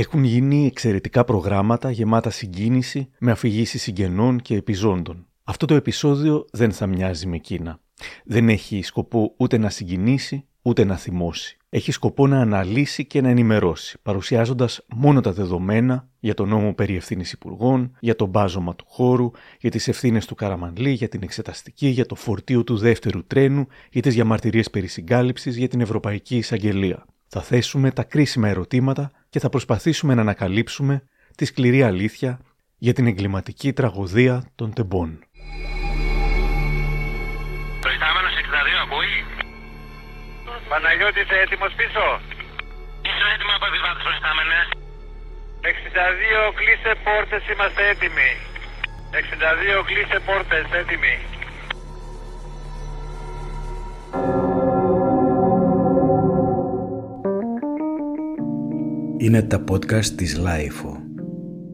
Έχουν γίνει εξαιρετικά προγράμματα γεμάτα συγκίνηση με αφηγήσεις συγγενών και επιζώντων. Αυτό το επεισόδιο δεν θα μοιάζει με εκείνα. Δεν έχει σκοπό ούτε να συγκινήσει, ούτε να θυμώσει. Έχει σκοπό να αναλύσει και να ενημερώσει, παρουσιάζοντας μόνο τα δεδομένα για τον νόμο περί ευθύνης υπουργών, για το μπάζωμα του χώρου, για τις ευθύνες του Καραμανλή, για την εξεταστική, για το φορτίο του δεύτερου τρένου, για τις διαμαρτυρίες περί συγκάλυψης, για την Ευρωπαϊκή Εισαγγελία. Θα θέσουμε τα κρίσιμα ερωτήματα και θα προσπαθήσουμε να ανακαλύψουμε τη σκληρή αλήθεια για την εγκληματική τραγωδία των τεμπών. Παναγιώτη, είσαι έτοιμος πίσω; Είσαι έτοιμο από επιβάτες προϊστάμενες. 62 κλείσε πόρτες, είμαστε έτοιμοι. 62 κλείσε πόρτες, έτοιμοι. Είναι τα podcast της LiFO.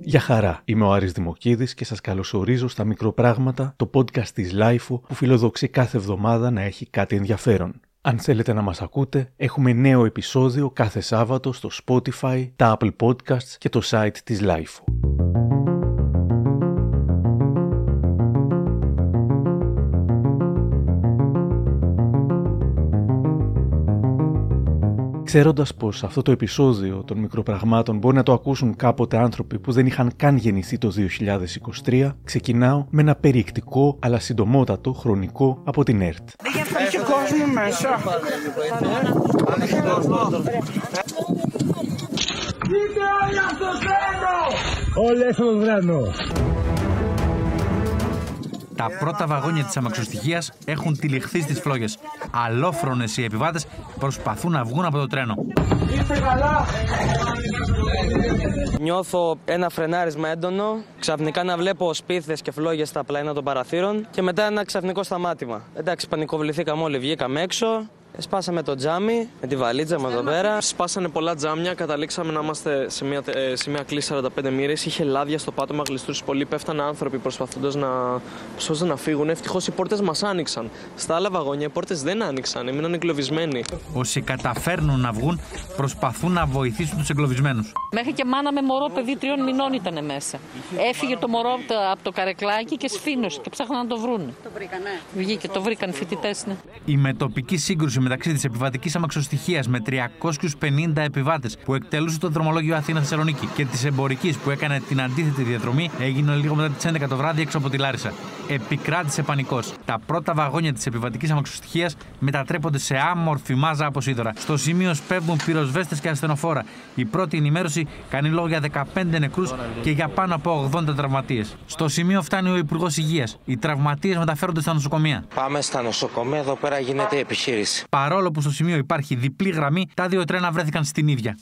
Γεια χαρά, είμαι ο Άρης Δημοκίδης και σας καλωσορίζω στα μικροπράγματα το podcast της LiFO που φιλοδοξεί κάθε εβδομάδα να έχει κάτι ενδιαφέρον. Αν θέλετε να μας ακούτε, έχουμε νέο επεισόδιο κάθε Σάββατο στο Spotify, τα Apple Podcasts και το site της LiFO. Ξέροντας πως αυτό το επεισόδιο των μικροπραγμάτων μπορεί να το ακούσουν κάποτε άνθρωποι που δεν είχαν καν γεννηθεί το 2023, ξεκινάω με ένα περιεκτικό αλλά συντομότατο χρονικό από την ΕΡΤ. Έχει κόσμο μέσα. Όλοι στο τρένο. Τα πρώτα βαγόνια της αμαξοστοιχίας έχουν τυλιχθεί στις φλόγες. Αλόφρονες οι επιβάτες προσπαθούν να βγουν από το τρένο. Νιώθω ένα φρενάρισμα έντονο, ξαφνικά να βλέπω σπίθες και φλόγες στα πλαϊνά των παραθύρων και μετά ένα ξαφνικό σταμάτημα. Εντάξει, πανικοβληθήκαμε όλοι, βγήκαμε έξω, Σπάσαμε το τζάμι με τη βαλίτσα μας εδώ πέρα. Σπάσανε πολλά τζάμια. Καταλήξαμε να είμαστε σε μια, ε, σε μια κλίση 45 μοίρες. Είχε λάδια στο πάτωμα, γλιστρούσε πολύ. Πέφτανε άνθρωποι προσπαθώντας να, να φύγουν. Ευτυχώς οι πόρτες μας άνοιξαν. Στα άλλα βαγόνια οι πόρτες δεν άνοιξαν. Έμειναν εγκλωβισμένοι. Όσοι καταφέρνουν να βγουν, προσπαθούν να βοηθήσουν τους εγκλωβισμένους. Μέχρι και μάνα με μωρό παιδί τριών μηνών ήταν μέσα. Έφυγε το μωρό από το καρεκλάκι και σφήνωσε και ψάχναν να το βρουν. Το βρήκανε. Βγήκε, το βρήκαν φοιτητές. Ναι. Η μετοπική σύγκρουση μεταξύ της επιβατικής αμαξοστοιχίας με 350 επιβάτες που εκτελούσε το δρομολόγιο Αθήνα-Θεσσαλονίκη και της εμπορικής που έκανε την αντίθετη διαδρομή έγινε λίγο μετά τις 11 το βράδυ έξω από τη Λάρισα. Επικράτησε πανικός. Τα πρώτα βαγόνια της επιβατικής αμαξοστοιχίας μετατρέπονται σε άμορφη μάζα από σίδερα. Στο σημείο σπέβδουν πυροσβέστες και ασθενοφόρα. Η πρώτη ενημέρωση κάνει λόγο για 15 νεκρούς και για πάνω από 80 τραυματίες. Στο σημείο φτάνει ο Υπουργός Υγείας. Οι τραυματίες μεταφέρονται στα νοσοκομεία. Πάμε στα νοσοκομεία, εδώ πέρα γίνεται επιχείρηση. Παρόλο που στο σημείο υπάρχει διπλή γραμμή, τα δύο τρένα βρέθηκαν στην ίδια.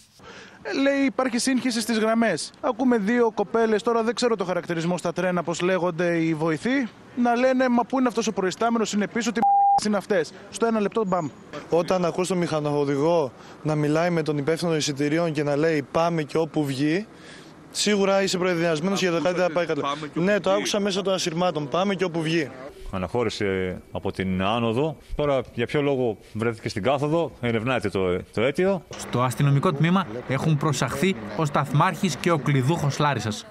Ε, λέει υπάρχει σύγχυση στις γραμμές. Ακούμε δύο κοπέλες, τώρα δεν ξέρω το χαρακτηρισμό στα τρένα, πώς λέγονται οι βοηθοί, να λένε Μα πού είναι αυτός ο προϊστάμενος, είναι πίσω, τι μαλακίε είναι αυτές. Στο ένα λεπτό, μπαμ. Όταν ακούς τον μηχανοδηγό να μιλάει με τον υπεύθυνο εισιτηρίων και να λέει Πάμε και όπου βγει, σίγουρα είσαι προεδριασμένο για το κάτι θα πάει κατά. Ναι, το άκουσα μέσα των ασυρμάτων. Πάμε και όπου βγει αναχώρησε από την άνοδο. Τώρα για ποιο λόγο βρέθηκε στην κάθοδο, ερευνάται το, το αίτιο. Στο αστυνομικό τμήμα έχουν προσαχθεί ο Σταθμάρχης και ο κλειδούχος Λάρισας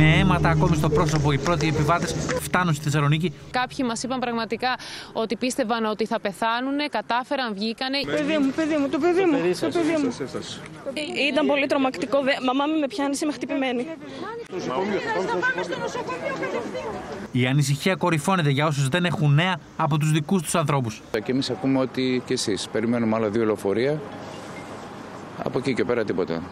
με αίματα ακόμη στο πρόσωπο οι πρώτοι επιβάτες φτάνουν στη Θεσσαλονίκη. Κάποιοι μας είπαν πραγματικά ότι πίστευαν ότι θα πεθάνουν, κατάφεραν, βγήκανε. Παιδί μου, παιδί μου, το παιδί μου. Το παιδί μου. Ήταν πολύ τρομακτικό. Μαμά με πιάνει, είμαι χτυπημένη. Η ανησυχία κορυφώνεται για όσους δεν έχουν νέα από τους δικούς τους ανθρώπους. Και εμείς ακούμε ότι και εσείς περιμένουμε άλλα δύο λεωφορεία. Από εκεί και πέρα τίποτα.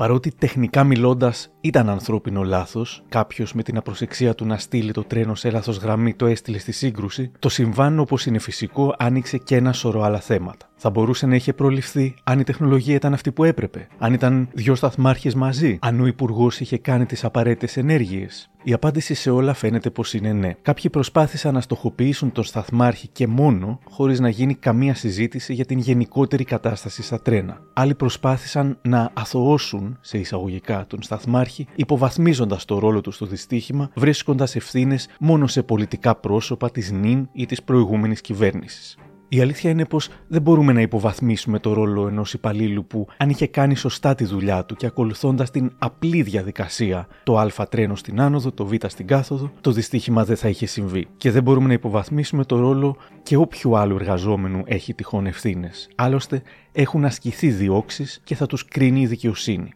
Παρότι τεχνικά μιλώντας ήταν ανθρώπινο λάθος, κάποιος με την απροσεξία του να στείλει το τρένο σε λάθος γραμμή το έστειλε στη σύγκρουση, το συμβάν όπως είναι φυσικό άνοιξε και ένα σωρό άλλα θέματα. Θα μπορούσε να είχε προληφθεί αν η τεχνολογία ήταν αυτή που έπρεπε, αν ήταν δυο σταθμάρχες μαζί, αν ο Υπουργός είχε κάνει τις απαραίτητες ενέργειες. Η απάντηση σε όλα φαίνεται πως είναι ναι. Κάποιοι προσπάθησαν να στοχοποιήσουν τον σταθμάρχη και μόνο, χωρίς να γίνει καμία συζήτηση για την γενικότερη κατάσταση στα τρένα. Άλλοι προσπάθησαν να αθωώσουν, σε εισαγωγικά, τον σταθμάρχη, υποβαθμίζοντας το ρόλο του στο δυστύχημα, βρίσκοντας ευθύνες μόνο σε πολιτικά πρόσωπα της νυν ή της προηγούμενης κυβέρνησης. Η αλήθεια είναι πως δεν μπορούμε να υποβαθμίσουμε το ρόλο ενός υπαλλήλου που, αν είχε κάνει σωστά τη δουλειά του και ακολουθώντας την απλή διαδικασία, το Α τρένο στην άνοδο, το Β στην κάθοδο, το δυστύχημα δεν θα είχε συμβεί. Και δεν μπορούμε να υποβαθμίσουμε το ρόλο και όποιου άλλου εργαζόμενου έχει τυχόν ευθύνες. Άλλωστε, έχουν ασκηθεί διώξεις και θα τους κρίνει η δικαιοσύνη.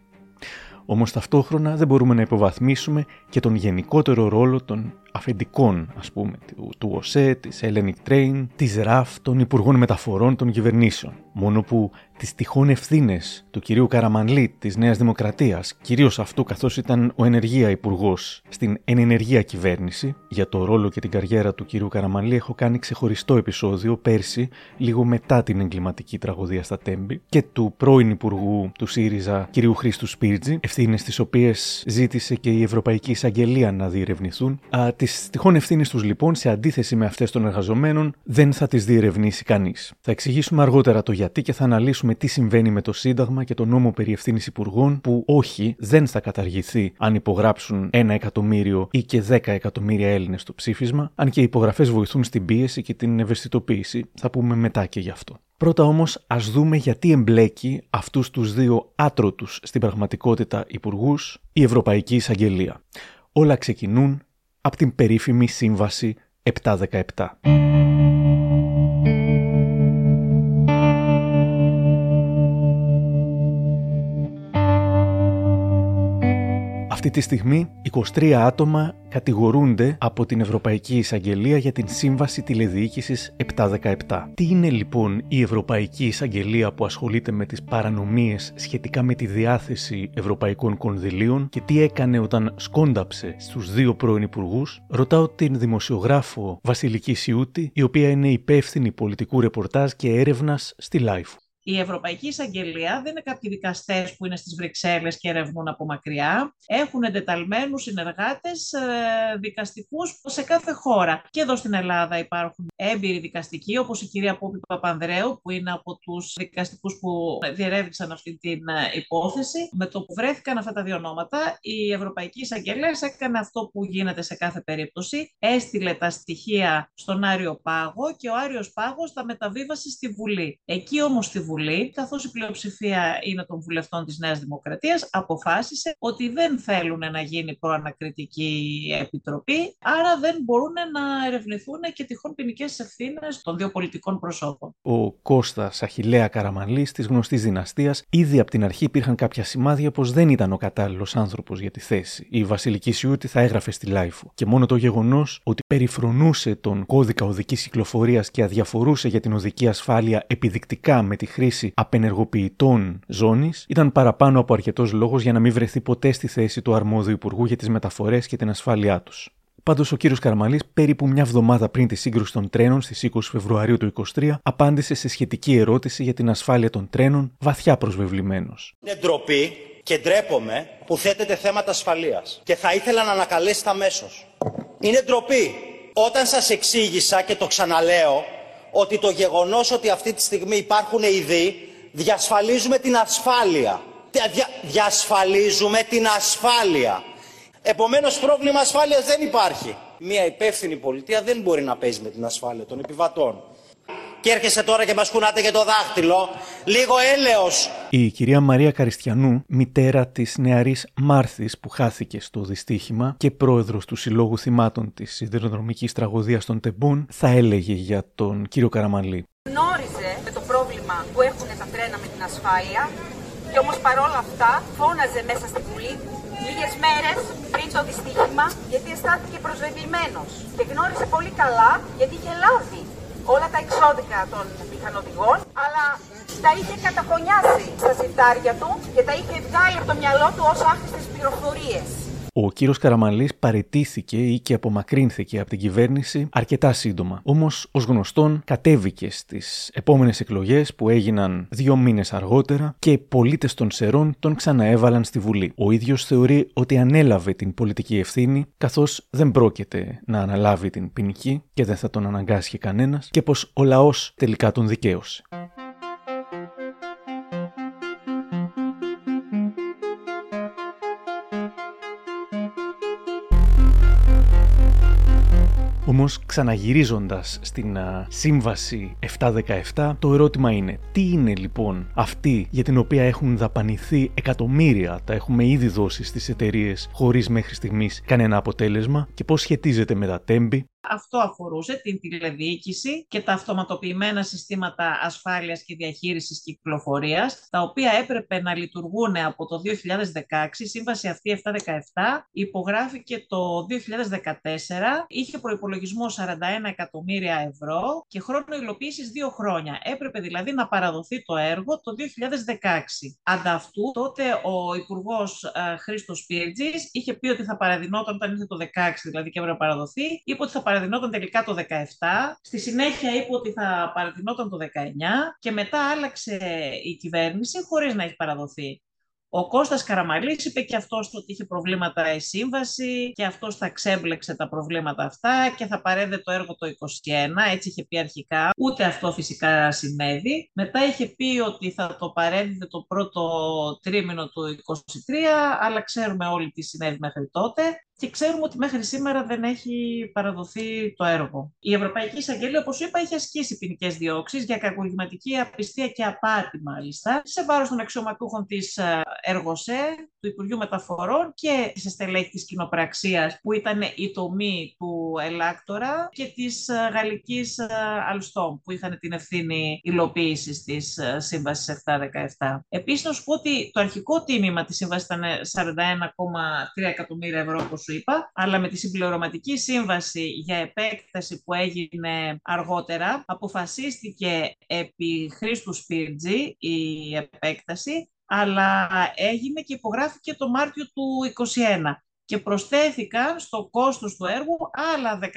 Όμως ταυτόχρονα δεν μπορούμε να υποβαθμίσουμε και τον γενικότερο ρόλο των αφεντικών, ας πούμε, του, του ΟΣΕ, της Hellenic Train, της ΡΑΦ, των Υπουργών Μεταφορών των Κυβερνήσεων. Μόνο που τις τυχόν ευθύνες του κυρίου Καραμανλή της Νέας Δημοκρατίας, κυρίως αυτού καθώς ήταν ο ενεργεία υπουργός στην ενεργεία κυβέρνηση, για το ρόλο και την καριέρα του κυρίου Καραμανλή έχω κάνει ξεχωριστό επεισόδιο πέρσι, λίγο μετά την εγκληματική τραγωδία στα Τέμπη, και του πρώην υπουργού του ΣΥΡΙΖΑ κυρίου Χρήστου Σπίρτζη, ευθύνες τις οποίες ζήτησε και η Ευρωπαϊκή Εισαγγελία να διερευνηθούν, τι τυχόν ευθύνε τους λοιπόν, σε αντίθεση με αυτές των εργαζομένων, δεν θα τις διερευνήσει κανείς. Θα εξηγήσουμε αργότερα το γιατί και θα αναλύσουμε τι συμβαίνει με το Σύνταγμα και το νόμο περί ευθύνης υπουργών, που όχι, δεν θα καταργηθεί αν υπογράψουν ένα εκατομμύριο ή και δέκα εκατομμύρια Έλληνες στο ψήφισμα, αν και οι υπογραφές βοηθούν στην πίεση και την ευαισθητοποίηση. Θα πούμε μετά και γι' αυτό. Πρώτα όμως ας δούμε γιατί εμπλέκει αυτούς τους δύο άτρωτους στην πραγματικότητα υπουργούς η Ευρωπαϊκή Εισαγγελία. Όλα ξεκινούν από την περίφημη Σύμβαση 717. Αυτή τη στιγμή 23 άτομα κατηγορούνται από την Ευρωπαϊκή Εισαγγελία για την Σύμβαση Τηλεδιοίκησης 717. Τι είναι λοιπόν η Ευρωπαϊκή Εισαγγελία που ασχολείται με τις παρανομίες σχετικά με τη διάθεση ευρωπαϊκών κονδυλίων και τι έκανε όταν σκόνταψε στους δύο πρώην υπουργούς, ρωτάω την δημοσιογράφο Βασιλική Σιούτη, η οποία είναι υπεύθυνη πολιτικού ρεπορτάζ και έρευνας στη LIFE η Ευρωπαϊκή Εισαγγελία δεν είναι κάποιοι δικαστές που είναι στις Βρυξέλλες και ερευνούν από μακριά. Έχουν εντεταλμένους συνεργάτες ε, δικαστικούς σε κάθε χώρα. Και εδώ στην Ελλάδα υπάρχουν έμπειροι δικαστικοί, όπως η κυρία Πόπη Παπανδρέου, που είναι από τους δικαστικούς που διερεύνησαν αυτή την ε, υπόθεση. Με το που βρέθηκαν αυτά τα δύο ονόματα, η Ευρωπαϊκή Εισαγγελία έκανε αυτό που γίνεται σε κάθε περίπτωση. Έστειλε τα στοιχεία στον Άριο Πάγο και ο Άριος Πάγος τα μεταβίβασε στη Βουλή. Εκεί όμως στη Βουλή Βουλή, καθώς η πλειοψηφία είναι των βουλευτών της Νέας Δημοκρατίας, αποφάσισε ότι δεν θέλουν να γίνει προανακριτική επιτροπή, άρα δεν μπορούν να ερευνηθούν και τυχόν ποινικές ευθύνες των δύο πολιτικών προσώπων. Ο Κώστας Αχιλλέα Καραμανλή, της γνωστής δυναστείας, ήδη από την αρχή υπήρχαν κάποια σημάδια πως δεν ήταν ο κατάλληλος άνθρωπος για τη θέση. Η Βασιλική Σιούτη θα έγραφε στη LiFO. Και μόνο το γεγονός ότι περιφρονούσε τον κώδικα οδικής κυκλοφορίας και αδιαφορούσε για την οδική ασφάλεια επιδεικτικά με τη χρήση χρήση απενεργοποιητών ζώνης ήταν παραπάνω από αρκετός λόγος για να μην βρεθεί ποτέ στη θέση του αρμόδιου Υπουργού για τις μεταφορές και την ασφάλειά τους. Πάντως, ο κύριος Καρμαλή, περίπου μια εβδομάδα πριν τη σύγκρουση των τρένων στις 20 Φεβρουαρίου του 2023, απάντησε σε σχετική ερώτηση για την ασφάλεια των τρένων, βαθιά προσβεβλημένος. Είναι ντροπή και ντρέπομαι που θέτεται θέματα ασφαλείας. Και θα ήθελα να ανακαλέσετε αμέσω. Είναι ντροπή. Όταν σας εξήγησα και το ξαναλέω ότι το γεγονός ότι αυτή τη στιγμή υπάρχουν ειδοί διασφαλίζουμε την ασφάλεια. Δια, διασφαλίζουμε την ασφάλεια. Επομένως πρόβλημα ασφάλειας δεν υπάρχει. Μια υπεύθυνη πολιτεία δεν μπορεί να παίζει με την ασφάλεια των επιβατών και έρχεσαι τώρα και μας κουνάτε για το δάχτυλο. Λίγο έλεος. Η κυρία Μαρία Καριστιανού, μητέρα της νεαρής Μάρθης που χάθηκε στο δυστύχημα και πρόεδρος του Συλλόγου Θυμάτων της Σιδηροδρομικής Τραγωδίας των Τεμπών, θα έλεγε για τον κύριο Καραμαλή. Γνώριζε με το πρόβλημα που έχουν τα τρένα με την ασφάλεια και όμως παρόλα αυτά φώναζε μέσα στη Βουλή λίγες μέρες πριν το δυστύχημα γιατί αισθάνθηκε προσβεβλημένο και γνώρισε πολύ καλά γιατί είχε λάβει όλα τα εξώδικα των μηχανοδηγών, αλλά τα είχε καταφωνιάσει στα συρτάρια του και τα είχε βγάλει από το μυαλό του ως άχρηστες πληροφορίες. Ο κύριος Καραμαλής παρετήθηκε ή και απομακρύνθηκε από την κυβέρνηση αρκετά σύντομα. Όμως, ως γνωστόν, κατέβηκε στις επόμενες εκλογές που έγιναν δύο μήνες αργότερα και οι πολίτες των Σερών τον ξαναέβαλαν στη Βουλή. Ο ίδιος θεωρεί ότι ανέλαβε την πολιτική ευθύνη, καθώς δεν πρόκειται να αναλάβει την ποινική και δεν θα τον αναγκάσει κανένας και πως ο λαός τελικά τον δικαίωσε. Όμως, ξαναγυρίζοντας στην α, σύμβαση 717, το ερώτημα είναι τι είναι λοιπόν αυτή για την οποία έχουν δαπανηθεί εκατομμύρια, τα έχουμε ήδη δώσει στις εταιρείες χωρίς μέχρι στιγμής κανένα αποτέλεσμα και πώς σχετίζεται με τα τέμπη, αυτό αφορούσε την τηλεδιοίκηση και τα αυτοματοποιημένα συστήματα ασφάλειας και διαχείρισης κυκλοφορίας, τα οποία έπρεπε να λειτουργούν από το 2016. Η σύμβαση αυτή 717 υπογράφηκε το 2014, είχε προϋπολογισμό 41 εκατομμύρια ευρώ και χρόνο υλοποίησης δύο χρόνια. Έπρεπε δηλαδή να παραδοθεί το έργο το 2016. Ανταυτού, τότε ο Υπουργός ε, Χρήστος Πίρτζης είχε πει ότι θα παραδεινόταν όταν ήρθε το 2016, δηλαδή και έπρεπε να παραδοθεί, είπε ότι θα παραδεινόταν τελικά το 17, στη συνέχεια είπε ότι θα παραδεινόταν το 19 και μετά άλλαξε η κυβέρνηση χωρίς να έχει παραδοθεί. Ο Κώστας Καραμαλής είπε και αυτός ότι είχε προβλήματα η σύμβαση και αυτός θα ξέμπλεξε τα προβλήματα αυτά και θα παρέδε το έργο το 21, έτσι είχε πει αρχικά. Ούτε αυτό φυσικά συνέβη. Μετά είχε πει ότι θα το παρέδιδε το πρώτο τρίμηνο του 23, αλλά ξέρουμε όλοι τι συνέβη μέχρι τότε και ξέρουμε ότι μέχρι σήμερα δεν έχει παραδοθεί το έργο. Η Ευρωπαϊκή Εισαγγελία, όπως είπα, έχει ασκήσει ποινικές διώξεις για κακουργηματική απιστία και απάτη, μάλιστα, σε βάρος των αξιωματούχων της ε, Εργοσέ, του Υπουργείου Μεταφορών και της στελέχη τη κοινοπραξίας, που ήταν η τομή του Ελάκτορα και της ε, Γαλλικής ε, Αλστόμ, που είχαν την ευθύνη υλοποίησης της Σύμβασης 717. Επίσης, να σου πω ότι το αρχικό τίμημα της Σύμβασης ήταν 41,3 εκατομμύρια ευρώ, όπως σου είπα, αλλά με τη συμπληρωματική σύμβαση για επέκταση που έγινε αργότερα, αποφασίστηκε επί Χρήστου Σπίρτζη η επέκταση, αλλά έγινε και υπογράφηκε το Μάρτιο του 2021 και προσθέθηκαν στο κόστος του έργου άλλα 13,3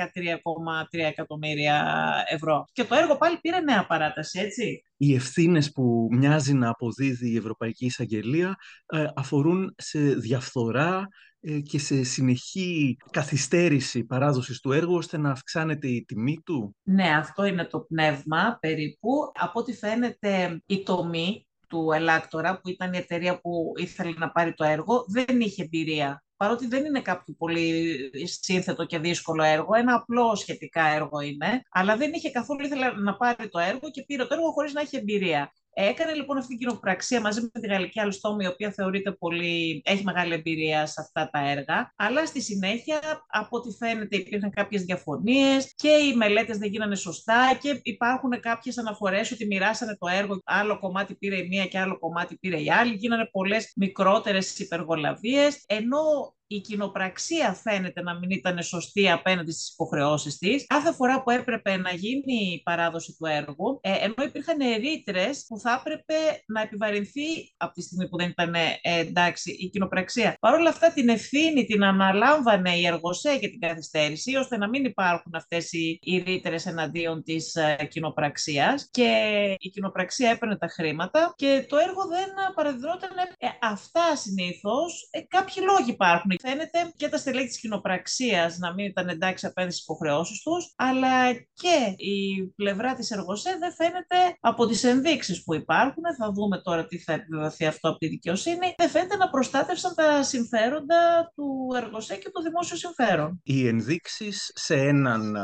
εκατομμύρια ευρώ. Και το έργο πάλι πήρε νέα παράταση, έτσι. Οι ευθύνες που μοιάζει να αποδίδει η Ευρωπαϊκή Εισαγγελία ε, αφορούν σε διαφθορά, ε, και σε συνεχή καθυστέρηση παράδοσης του έργου ώστε να αυξάνεται η τιμή του. Ναι, αυτό είναι το πνεύμα περίπου. Από ό,τι φαίνεται η τομή του Ελάκτορα, που ήταν η εταιρεία που ήθελε να πάρει το έργο, δεν είχε εμπειρία. Παρότι δεν είναι κάποιο πολύ σύνθετο και δύσκολο έργο, ένα απλό σχετικά έργο είναι, αλλά δεν είχε καθόλου ήθελε να πάρει το έργο και πήρε το έργο χωρίς να έχει εμπειρία. Έκανε λοιπόν αυτή την κοινοπραξία μαζί με τη Γαλλική Αλστόμη, η οποία θεωρείται πολύ, έχει μεγάλη εμπειρία σε αυτά τα έργα. Αλλά στη συνέχεια, από ό,τι φαίνεται, υπήρχαν κάποιες διαφωνίες και οι μελέτες δεν γίνανε σωστά και υπάρχουν κάποιες αναφορές ότι μοιράσανε το έργο. Άλλο κομμάτι πήρε η μία και άλλο κομμάτι πήρε η άλλη. Γίνανε πολλές μικρότερες υπεργολαβίες. Ενώ η κοινοπραξία φαίνεται να μην ήταν σωστή απέναντι στις υποχρεώσεις της. Κάθε φορά που έπρεπε να γίνει η παράδοση του έργου, ε, ενώ υπήρχαν ρήτρες που θα έπρεπε να επιβαρυνθεί από τη στιγμή που δεν ήταν ε, εντάξει η κοινοπραξία. Παρ' όλα αυτά την ευθύνη την αναλάμβανε η Εργοσέ για την καθυστέρηση, ώστε να μην υπάρχουν αυτές οι, οι ρήτρες εναντίον της ε, κοινοπραξίας και η κοινοπραξία έπαιρνε τα χρήματα και το έργο δεν παραδεινόταν. Ε, αυτά συνήθως, ε, κάποιοι λόγοι υπάρχουν Φαίνεται και τα στελέχη της κοινοπραξίας να μην ήταν εντάξει απέναντι στις υποχρεώσεις τους, αλλά και η πλευρά της Εργοσέ δεν φαίνεται από τις ενδείξεις που υπάρχουν. Θα δούμε τώρα τι θα επιβεβαιωθεί αυτό από τη δικαιοσύνη. Δεν φαίνεται να προστάτευσαν τα συμφέροντα του Εργοσέ και το δημόσιο συμφέρον. Οι ενδείξεις σε έναν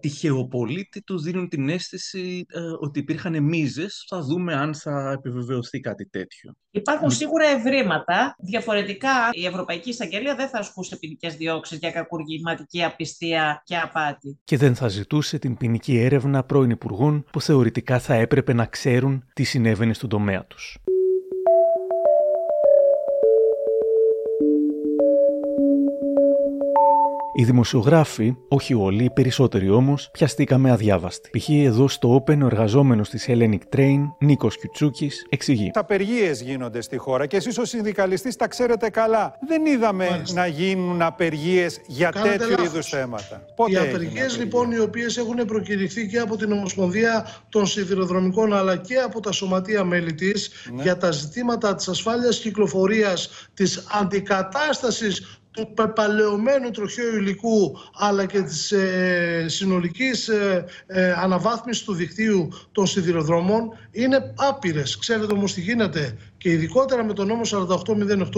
τυχαίο πολίτη τους δίνουν την αίσθηση ότι υπήρχαν μίζες. Θα δούμε αν θα επιβεβαιωθεί κάτι τέτοιο. Υπάρχουν σίγουρα ευρήματα. Διαφορετικά, η Ευρωπαϊκή Εισαγγελία δεν θα ασκούσε ποινικές διώξεις για κακουργηματική απιστία και απάτη. Και δεν θα ζητούσε την ποινική έρευνα πρώην Υπουργών που θεωρητικά θα έπρεπε να ξέρουν τι συνέβαινε στον τομέα τους. Οι δημοσιογράφοι, όχι όλοι, οι περισσότεροι όμως, πιαστήκαμε αδιάβαστοι. Π.χ. εδώ στο Open, ο εργαζόμενος της Hellenic Train, Νίκος Κιουτσούκης, εξηγεί. Απεργίες γίνονται στη χώρα και εσείς ως συνδικαλιστής τα ξέρετε καλά. Δεν είδαμε να γίνουν απεργίες για Κάνετε τέτοιου λάθος. είδους θέματα. Οι Πότε έγινε απεργίες απεργία; λοιπόν οι οποίες έχουν προκηρυχθεί και από την Ομοσπονδία των Σιδηροδρομικών αλλά και από τα σωματεία μέλη της Ναι. για τα ζητήματα της ασφάλειας κυκλοφορίας, της αντικατάστασης του πεπαλαιωμένου τροχαίου υλικού αλλά και της ε, συνολικής ε, ε, αναβάθμισης του δικτύου των σιδηροδρόμων είναι άπειρες. Ξέρετε όμως τι γίνεται και ειδικότερα με τον νόμο 4808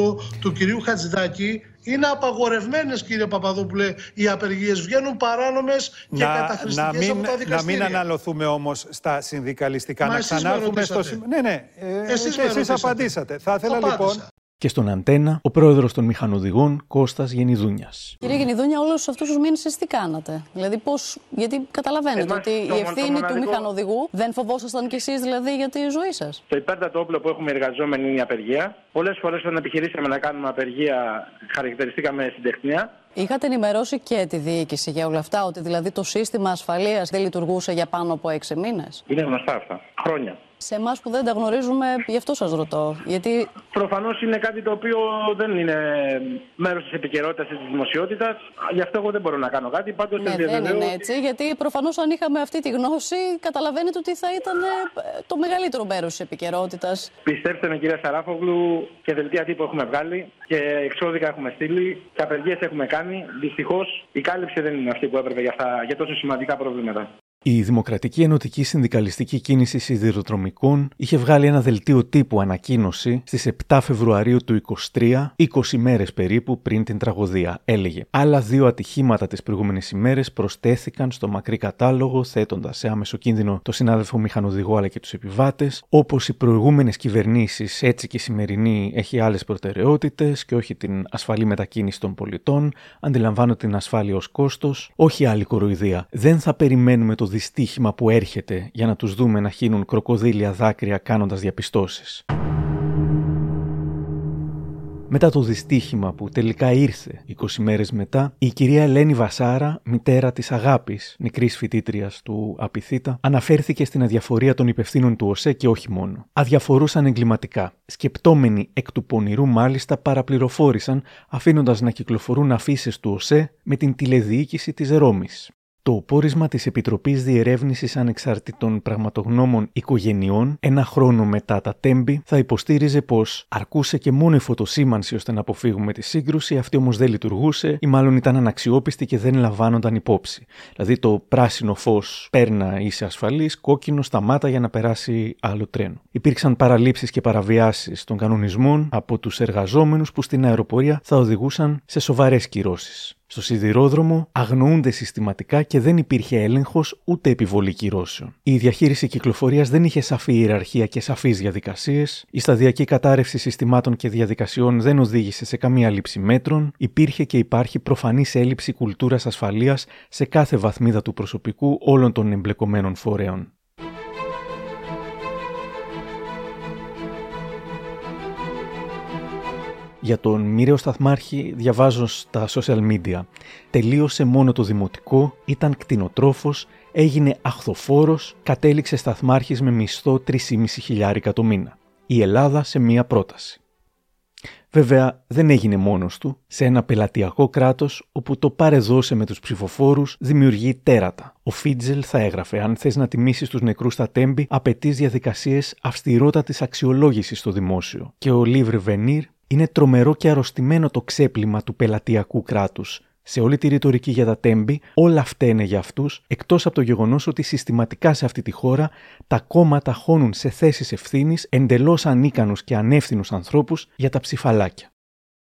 του κυρίου Χατζηδάκη είναι απαγορευμένες κύριε Παπαδόπουλε οι απεργίες. Βγαίνουν παράνομες και να, να, καταχρηστικές μην, από τα να δικαστήρια. μην αναλωθούμε όμως στα συνδικαλιστικά. Μα να εσείς με ξανάρθουμε στο ρωτήσατε. σημείο. Ναι, ναι. Ε, Εσείς και με εσείς ρωτήσατε. απαντήσατε. Θα ήθελα Απάντησα. λοιπόν. Και στον Αντένα, ο πρόεδρος των μηχανοδηγών Κώστας Γενιδούνιας. Κύριε Γενιδούνια, όλους αυτούς τους μήνες εσείς τι κάνατε; Δηλαδή, πώς. Γιατί καταλαβαίνετε Εμάς, ότι το η μονο- ευθύνη το του μοναδικό- μηχανοδηγού δεν φοβόσασταν κι εσείς δηλαδή για τη ζωή σας; Το υπέρτατο όπλο που έχουμε οι εργαζόμενοι είναι η απεργία. Πολλές φορές όταν επιχειρήσαμε να κάνουμε απεργία, χαρακτηριστήκαμε συντεχνία. Είχατε ενημερώσει και τη διοίκηση για όλα αυτά, ότι δηλαδή το σύστημα ασφαλείας δεν λειτουργούσε για πάνω από έξι μήνες; Είναι γνωστά αυτά. Χρόνια. Σε εμάς που δεν τα γνωρίζουμε, γι' αυτό σας ρωτώ. Γιατί Προφανώς είναι κάτι το οποίο δεν είναι μέρος της επικαιρότητας της δημοσιότητας. Γι' αυτό εγώ δεν μπορώ να κάνω κάτι. Πάντως ναι, δεν είναι έτσι. Γιατί προφανώς αν είχαμε αυτή τη γνώση, καταλαβαίνετε ότι θα ήταν ε, το μεγαλύτερο μέρος της επικαιρότητας. Πιστέψτε με, κυρία Σαράφογλου, και δελτία τύπου έχουμε βγάλει και εξώδικα έχουμε στείλει και απεργίες έχουμε κάνει. Δυστυχώς η κάλυψη δεν είναι αυτή που έπρεπε για, αυτά, για τόσο σημαντικά προβλήματα. Η Δημοκρατική Ενωτική Συνδικαλιστική Κίνηση Σιδηροδρομικών είχε βγάλει ένα δελτίο τύπου ανακοίνωση στις 7 Φεβρουαρίου του 23, 20 μέρες περίπου πριν την τραγωδία. Έλεγε «Άλλα δύο ατυχήματα τις προηγούμενες ημέρες προστέθηκαν στο μακρύ κατάλογο θέτοντας σε άμεσο κίνδυνο το συνάδελφο μηχανοδηγό αλλά και τους επιβάτες. Όπως οι προηγούμενες κυβερνήσεις, έτσι και η σημερινή έχει άλλες προτεραιότητες και όχι την ασφαλή μετακίνηση των πολιτών. Αντιλαμβάνω την ασφάλεια ως κόστος. Όχι άλλη κοροϊδία. Δεν θα περιμένουμε το δυστύχημα που έρχεται για να τους δούμε να χύνουν κροκοδίλια δάκρυα κάνοντας διαπιστώσεις. Μετά το δυστύχημα που τελικά ήρθε 20 μέρες μετά, η κυρία Ελένη Βασάρα, μητέρα της Αγάπης, νεκρής φοιτήτριας του Απιθύτα, αναφέρθηκε στην αδιαφορία των υπευθύνων του ΟΣΕ και όχι μόνο. Αδιαφορούσαν εγκληματικά. Σκεπτόμενοι εκ του πονηρού μάλιστα παραπληροφόρησαν, αφήνοντας να κυκλοφορούν αφήσεις του ΟΣΕ με την τηλεδιοίκηση της Ρώμης. Το πόρισμα της Επιτροπής Διερεύνησης Ανεξαρτητών Πραγματογνώμων Οικογενειών, ένα χρόνο μετά τα τέμπη, θα υποστήριζε πως αρκούσε και μόνο η φωτοσήμανση ώστε να αποφύγουμε τη σύγκρουση, αυτή όμως δεν λειτουργούσε ή μάλλον ήταν αναξιόπιστη και δεν λαμβάνονταν υπόψη. Δηλαδή το πράσινο φως πέρνα είσαι ασφαλής, κόκκινο σταμάτα για να περάσει άλλο τρένο. Υπήρξαν παραλήψεις και παραβιάσεις των κανονισμών από τους εργαζόμενους που στην αεροπορία θα οδηγούσαν σε σοβαρές κυρώσεις. Στο σιδηρόδρομο αγνοούνται συστηματικά και δεν υπήρχε έλεγχος ούτε επιβολή κυρώσεων. Η διαχείριση κυκλοφορίας δεν είχε σαφή ιεραρχία και σαφείς διαδικασίες. Η σταδιακή κατάρρευση συστημάτων και διαδικασιών δεν οδήγησε σε καμία λήψη μέτρων. Υπήρχε και υπάρχει προφανής έλλειψη κουλτούρας ασφαλείας σε κάθε βαθμίδα του προσωπικού όλων των εμπλεκομένων φορέων. Για τον μοιραίο σταθμάρχη διαβάζω στα social media. Τελείωσε μόνο το δημοτικό, ήταν κτηνοτρόφος, έγινε αχθοφόρος, κατέληξε σταθμάρχης με μισθό 3,5 χιλιάρικα το μήνα. Η Ελλάδα σε μία πρόταση. Βέβαια, δεν έγινε μόνος του. Σε ένα πελατειακό κράτος, όπου το πάρε δώσε με τους ψηφοφόρους, δημιουργεί τέρατα. Ο Φίτζελ θα έγραφε: Αν θες να τιμήσεις τους νεκρούς στα τέμπη, απαιτείς διαδικασίες αυστηρότατης αξιολόγησης στο δημόσιο. Και ο Λίβρ Βενίρ είναι τρομερό και αρρωστημένο το ξέπλυμα του πελατειακού κράτους. Σε όλη τη ρητορική για τα τέμπη, όλα φταίνε για αυτούς, εκτός από το γεγονός ότι συστηματικά σε αυτή τη χώρα τα κόμματα χώνουν σε θέσεις ευθύνης εντελώς ανίκανους και ανεύθυνους ανθρώπους για τα ψηφαλάκια.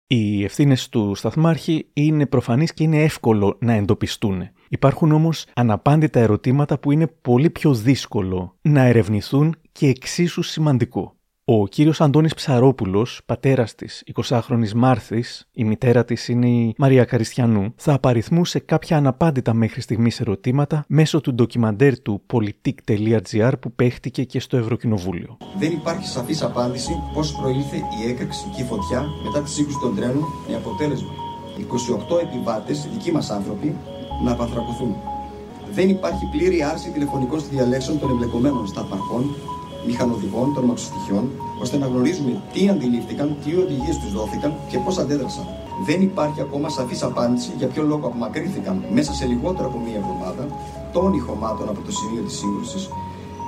Οι ευθύνες του σταθμάρχη είναι προφανείς και είναι εύκολο να εντοπιστούν. Υπάρχουν όμως αναπάντητα ερωτήματα που είναι πολύ πιο δύσκολο να ερευνηθούν και εξίσου σημαντικό. Ο κύριος Αντώνης Ψαρόπουλος, πατέρας της 20χρονης Μάρθης, η μητέρα της είναι η Μαρία Καριστιανού, θα απαριθμούσε κάποια αναπάντητα μέχρι στιγμής ερωτήματα μέσω του ντοκιμαντέρ του politik.gr που παίχτηκε και στο Ευρωκοινοβούλιο. Δεν υπάρχει σαφής απάντηση πώς προήλθε η έκρηξη και η φωτιά μετά τη σύγκρουση των τρένων με αποτέλεσμα 28 επιβάτες, δικοί μας άνθρωποι, να απαθρακωθούν. Δεν υπάρχει πλήρη άρση τηλεφωνικών διαλέξεων των εμπλεκομένων σταθμαρχών, μηχανοδηγών, των μαξοστοιχειών, ώστε να γνωρίζουμε τι αντιλήφθηκαν, τι οδηγίες τους δόθηκαν και πώς αντέδρασαν. Δεν υπάρχει ακόμα σαφής απάντηση για ποιο λόγο απομακρύνθηκαν μέσα σε λιγότερο από μία εβδομάδα των ηχωμάτων από το σημείο της σύγκρουσης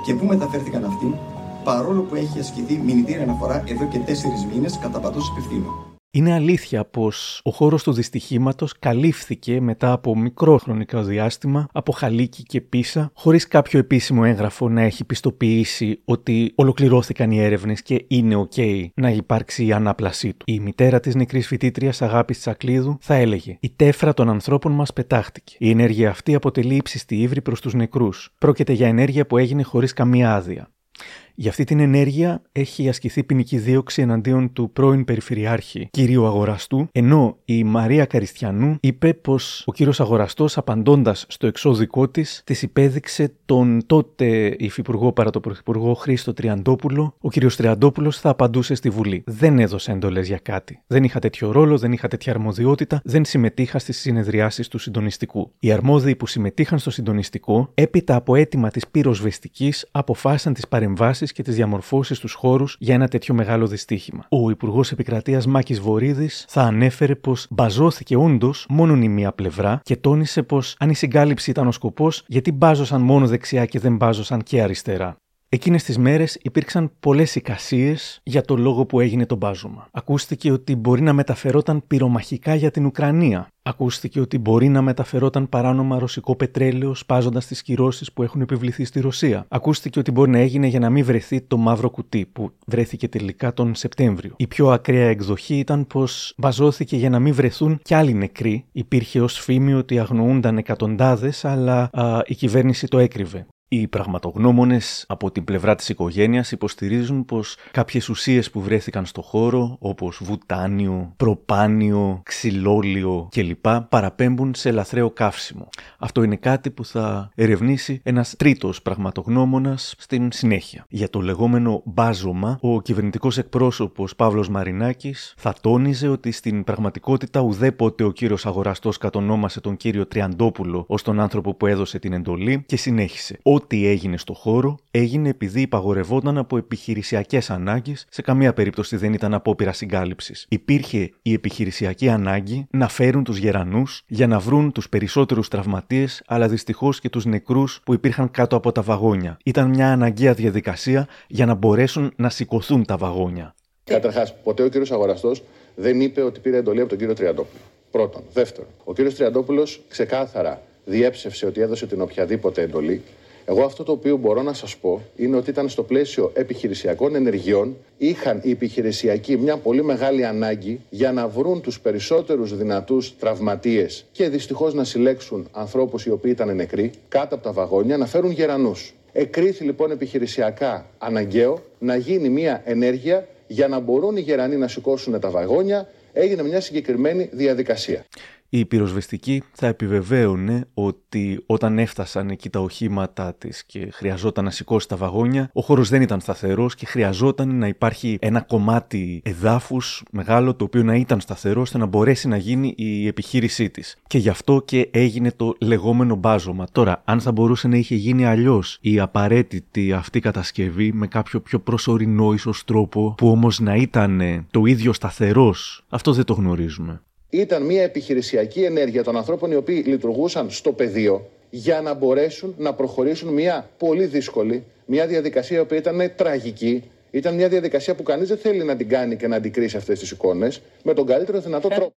και πού μεταφέρθηκαν αυτοί, παρόλο που έχει ασκηθεί μηνυτήρια αναφορά εδώ και τέσσερις μήνες κατά παντός υπευθύνου. Είναι αλήθεια πως ο χώρος του δυστυχήματος καλύφθηκε μετά από μικρό χρονικό διάστημα από Χαλίκη και Πίσα χωρίς κάποιο επίσημο έγγραφο να έχει πιστοποιήσει ότι ολοκληρώθηκαν οι έρευνες και είναι ok να υπάρξει η ανάπλασή του. Η μητέρα της νεκρής φοιτήτριας Αγάπης Τσακλίδου θα έλεγε «Η τέφρα των ανθρώπων μας πετάχτηκε. Η ενέργεια αυτή αποτελεί ύψιστη ύβρη προς τους νεκρούς. Πρόκειται για ενέργεια που έγινε χωρίς καμία άδεια. Για αυτή την ενέργεια έχει ασκηθεί ποινική δίωξη εναντίον του πρώην Περιφερειάρχη κύριου Αγοραστού, ενώ η Μαρία Καριστιανού είπε πως ο κύριος Αγοραστός, απαντώντας στο εξώδικό της, της υπέδειξε τον τότε υφυπουργό παρά το πρωθυπουργό Χρήστο Τριαντόπουλο. Ο κύριος Τριαντόπουλος θα απαντούσε στη Βουλή. Δεν έδωσε εντολές για κάτι. Δεν είχα τέτοιο ρόλο, δεν είχα τέτοια αρμοδιότητα, δεν συμμετείχα στις συνεδριάσεις του συντονιστικού. Οι αρμόδιοι που συμμετείχαν στο συντονιστικό, έπειτα από αίτημα της πυροσβεστικής, αποφάσισαν τις παρεμβάσεις και τις διαμορφώσεις τους χώρους για ένα τέτοιο μεγάλο δυστύχημα. Ο Υπουργός Επικρατείας Μάκης Βορύδης θα ανέφερε πως μπαζώθηκε όντως μόνο η μία πλευρά και τόνισε πως αν η συγκάλυψη ήταν ο σκοπός, γιατί μπάζωσαν μόνο δεξιά και δεν μπάζωσαν και αριστερά. Εκείνες τις μέρες υπήρξαν πολλές εικασίες για το λόγο που έγινε το μπάζωμα. Ακούστηκε ότι μπορεί να μεταφερόταν πυρομαχικά για την Ουκρανία. Ακούστηκε ότι μπορεί να μεταφερόταν παράνομα ρωσικό πετρέλαιο σπάζοντας τις κυρώσεις που έχουν επιβληθεί στη Ρωσία. Ακούστηκε ότι μπορεί να έγινε για να μην βρεθεί το μαύρο κουτί που βρέθηκε τελικά τον Σεπτέμβριο. Η πιο ακραία εκδοχή ήταν πως μπαζώθηκε για να μην βρεθούν κι άλλοι νεκροί. Υπήρχε ως φήμη ότι αγνοούνταν εκατοντάδες, αλλά α, η κυβέρνηση το έκρυβε. Οι πραγματογνώμονες από την πλευρά της οικογένειας υποστηρίζουν πως κάποιες ουσίες που βρέθηκαν στο χώρο, όπως βουτάνιο, προπάνιο, ξυλόλιο κλπ., παραπέμπουν σε λαθρέο καύσιμο. Αυτό είναι κάτι που θα ερευνήσει ένας τρίτος πραγματογνώμονας στην συνέχεια. Για το λεγόμενο μπάζωμα, ο κυβερνητικός εκπρόσωπος Παύλος Μαρινάκης θα τόνιζε ότι στην πραγματικότητα ουδέποτε ο κύριος Αγοραστός κατονόμασε τον κύριο Τριαντόπουλο ως τον άνθρωπο που έδωσε την εντολή και συνέχισε ό,τι έγινε στο χώρο έγινε επειδή υπαγορευόταν από επιχειρησιακές ανάγκες, σε καμία περίπτωση δεν ήταν απόπειρα συγκάλυψης. Υπήρχε η επιχειρησιακή ανάγκη να φέρουν τους γερανούς για να βρουν τους περισσότερους τραυματίες, αλλά δυστυχώς και τους νεκρούς που υπήρχαν κάτω από τα βαγόνια. Ήταν μια αναγκαία διαδικασία για να μπορέσουν να σηκωθούν τα βαγόνια. Καταρχάς, ποτέ ο κύριος Αγοραστός δεν είπε ότι πήρε εντολή από τον κύριο Τριαντόπουλο. Πρώτον. Δεύτερον, ο κύριος Τριαντόπουλος ξεκάθαρα διέψευσε ότι έδωσε την οποιαδήποτε εντολή εγώ αυτό το οποίο μπορώ να σας πω είναι ότι ήταν στο πλαίσιο επιχειρησιακών ενεργειών είχαν οι επιχειρησιακοί μια πολύ μεγάλη ανάγκη για να βρουν τους περισσότερους δυνατούς τραυματίες και δυστυχώς να συλλέξουν ανθρώπους οι οποίοι ήταν νεκροί κάτω από τα βαγόνια να φέρουν γερανούς. Εκρίθη λοιπόν επιχειρησιακά αναγκαίο να γίνει μια ενέργεια για να μπορούν οι γερανοί να σηκώσουν τα βαγόνια. Έγινε μια συγκεκριμένη διαδικασία. Η πυροσβεστική θα επιβεβαίωνε ότι όταν έφτασαν εκεί τα οχήματα της και χρειαζόταν να σηκώσει τα βαγόνια, ο χώρος δεν ήταν σταθερός και χρειαζόταν να υπάρχει ένα κομμάτι εδάφους μεγάλο το οποίο να ήταν σταθερό ώστε να μπορέσει να γίνει η επιχείρησή της. Και γι' αυτό και έγινε το λεγόμενο μπάζωμα. Τώρα, αν θα μπορούσε να είχε γίνει αλλιώς η απαραίτητη αυτή κατασκευή με κάποιο πιο προσωρινό ίσως τρόπο που όμως να ήταν το ίδιο σταθερός, αυτό δεν το γνωρίζουμε ήταν μια επιχειρησιακή ενέργεια των ανθρώπων οι οποίοι λειτουργούσαν στο πεδίο για να μπορέσουν να προχωρήσουν μια πολύ δύσκολη, μια διαδικασία η οποία ήταν τραγική. Ήταν μια διαδικασία που κανείς δεν θέλει να την κάνει και να αντικρίσει αυτές τις εικόνες με τον καλύτερο δυνατό τρόπο.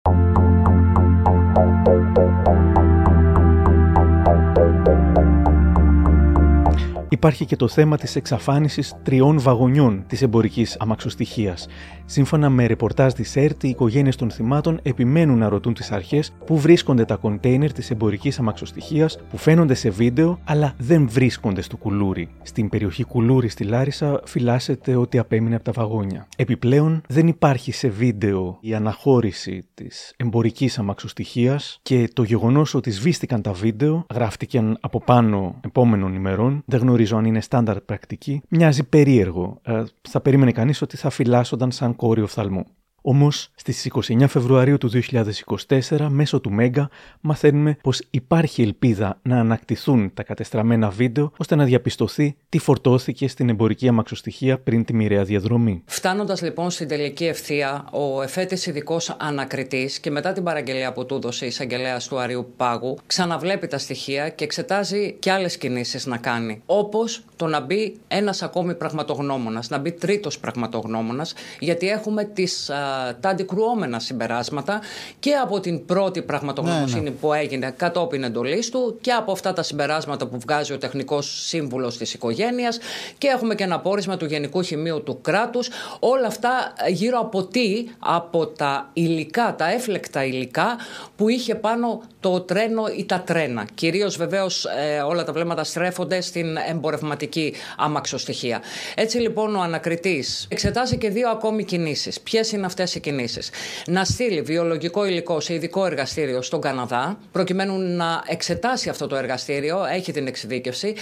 Υπάρχει και το θέμα της εξαφάνισης τριών βαγονιών της εμπορικής αμαξοστοιχίας. Σύμφωνα με ρεπορτάζ της ΕΡΤ, οι οικογένειες των θυμάτων επιμένουν να ρωτούν τις αρχές πού βρίσκονται τα κοντέινερ της εμπορικής αμαξοστοιχίας που φαίνονται σε βίντεο, αλλά δεν βρίσκονται στο κουλούρι. Στην περιοχή Κουλούρι στη Λάρισα φυλάσσεται ότι απέμεινε από τα βαγόνια. Επιπλέον, δεν υπάρχει σε βίντεο η αναχώρηση της εμπορικής αμαξοστοιχίας και το γεγονός ότι σβήστηκαν τα βίντεο, γράφτηκαν από πάνω επόμενων ημερών, δεν γνωρίζω αν είναι στάνταρ πρακτική, μοιάζει περίεργο. Ε, θα περίμενε κανείς ότι θα φυλάσσονταν σαν κόριο οφθαλμού. Όμως, στις 29 Φεβρουαρίου του 2024, μέσω του Μέγκα, μαθαίνουμε πως υπάρχει ελπίδα να ανακτηθούν τα κατεστραμμένα βίντεο ώστε να διαπιστωθεί τι φορτώθηκε στην εμπορική αμαξοστοιχεία πριν τη μοιραία διαδρομή. Φτάνοντας λοιπόν στην τελική ευθεία, ο εφέτης ειδικός ανακριτής και μετά την παραγγελία που του έδωσε η εισαγγελέα του Αριού Πάγου, ξαναβλέπει τα στοιχεία και εξετάζει και άλλες κινήσεις να κάνει. Όπως το να μπει ένας ακόμη πραγματογνώμονας, να μπει τρίτος πραγματογνώμονας, γιατί έχουμε τις, α, τα αντικρουόμενα συμπεράσματα και από την πρώτη πραγματογνωμοσύνη Ναι, ναι. που έγινε κατόπιν εντολής του και από αυτά τα συμπεράσματα που βγάζει ο τεχνικός σύμβουλος της οικογένειας και έχουμε και ένα πόρισμα του Γενικού Χημείου του κράτους. Όλα αυτά γύρω από τι, από τα υλικά, τα έφλεκτα υλικά που είχε πάνω το τρένο ή τα τρένα. Κυρίως βεβαίως όλα τα βλέμματα στρέφονται στην εμπορευματική αμαξοστοιχεία. Έτσι λοιπόν ο ανακριτής εξετάζει και δύο ακόμη κινήσεις. Ποιες είναι αυτές οι κινήσει, Να στείλει βιολογικό υλικό σε ειδικό εργαστήριο στον Καναδά, προκειμένου να εξετάσει αυτό το εργαστήριο, έχει την εξειδίκευση,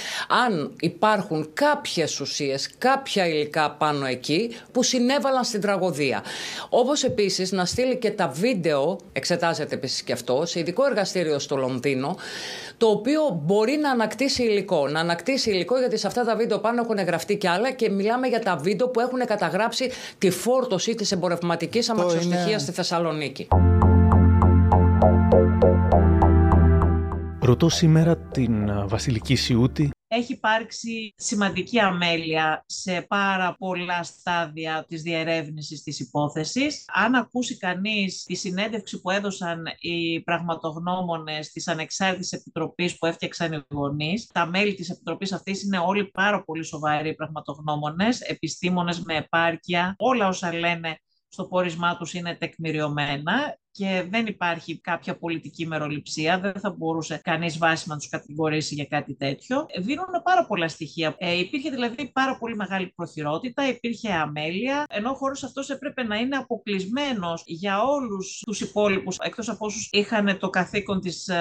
αν υπάρχουν κάποιες ουσίες, κάποια υλικά πάνω εκεί που συνέβαλαν στην τραγωδία. Όπως επίσης να στείλει και τα βίντεο, εξετάζεται επίσης και αυτό, σε ειδικό εργαστήριο στο Λονδίνο, το οποίο μπορεί να ανακτήσει υλικό. Να ανακτήσει υλικό γιατί σε αυτά τα βίντεο πάνω έχουν γραφτεί και άλλα και μιλάμε για τα βίντεο που έχουν καταγράψει τη φόρτωση της εμπορευματικής αμαξοστοιχεία είναι- στη Θεσσαλονίκη. Ρωτώ σήμερα την α, Βασιλική Σιούτη Έχει υπάρξει σημαντική αμέλεια σε πάρα πολλά στάδια της διερεύνησης της υπόθεσης. Αν ακούσει κανείς τη συνέντευξη που έδωσαν οι πραγματογνώμονες της Ανεξάρτητης Επιτροπής που έφτιαξαν οι γονείς, τα μέλη της Επιτροπής αυτής είναι όλοι πάρα πολύ σοβαροί πραγματογνώμονες, επιστήμονες με επάρκεια, όλα όσα λένε στο πόρισμά τους είναι τεκμηριωμένα και δεν υπάρχει κάποια πολιτική μεροληψία, δεν θα μπορούσε κανείς βάσιμα να τους κατηγορήσει για κάτι τέτοιο. Δίνουν πάρα πολλά στοιχεία. Ε, υπήρχε δηλαδή πάρα πολύ μεγάλη προχειρότητα, υπήρχε αμέλεια, ενώ ο χώρος αυτός έπρεπε να είναι αποκλεισμένος για όλους τους υπόλοιπους, εκτός από όσους είχαν το καθήκον της ε,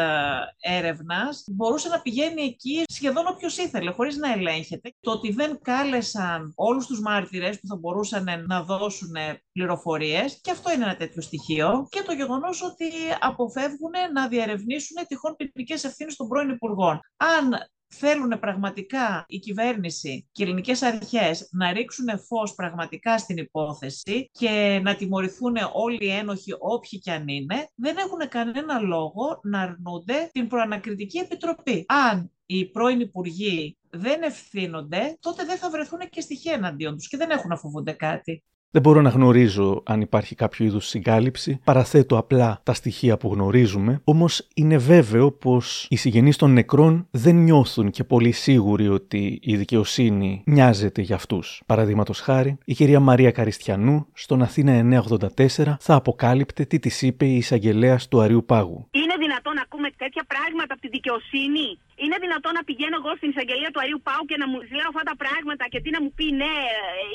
έρευνας, μπορούσε να πηγαίνει εκεί σχεδόν όποιος ήθελε, χωρίς να ελέγχεται. Το ότι δεν κάλεσαν όλους τους μάρτυρες που θα μπορούσαν να δώσουν πληροφορίες, και αυτό είναι ένα τέτοιο στοιχείο, και το γεγονός ότι αποφεύγουν να διερευνήσουν τυχόν ποινικές ευθύνες των πρώην Υπουργών. Αν θέλουν πραγματικά η κυβέρνηση και οι ελληνικές αρχές να ρίξουν φως πραγματικά στην υπόθεση και να τιμωρηθούν όλοι οι ένοχοι όποιοι κι αν είναι, δεν έχουν κανένα λόγο να αρνούνται την προανακριτική επιτροπή. Αν οι πρώην υπουργοί δεν ευθύνονται, τότε δεν θα βρεθούν και στοιχεία εναντίον τους και δεν έχουν να φοβούνται κάτι. Δεν μπορώ να γνωρίζω αν υπάρχει κάποιο είδους συγκάλυψη. Παραθέτω απλά τα στοιχεία που γνωρίζουμε. Όμως είναι βέβαιο πως οι συγγενείς των νεκρών δεν νιώθουν και πολύ σίγουροι ότι η δικαιοσύνη νοιάζεται για αυτούς. Παραδείγματος χάρη, η κυρία Μαρία Καριστιανού στον Αθήνα 984 θα αποκάλυπτε τι της είπε η εισαγγελέας του Αριού Πάγου. Είναι δυνατόν να ακούμε τέτοια πράγματα από τη δικαιοσύνη; Είναι δυνατόν να πηγαίνω εγώ στην εισαγγελία του Αρίου Πάου και να μου λέω αυτά τα πράγματα και τι να μου πει ναι,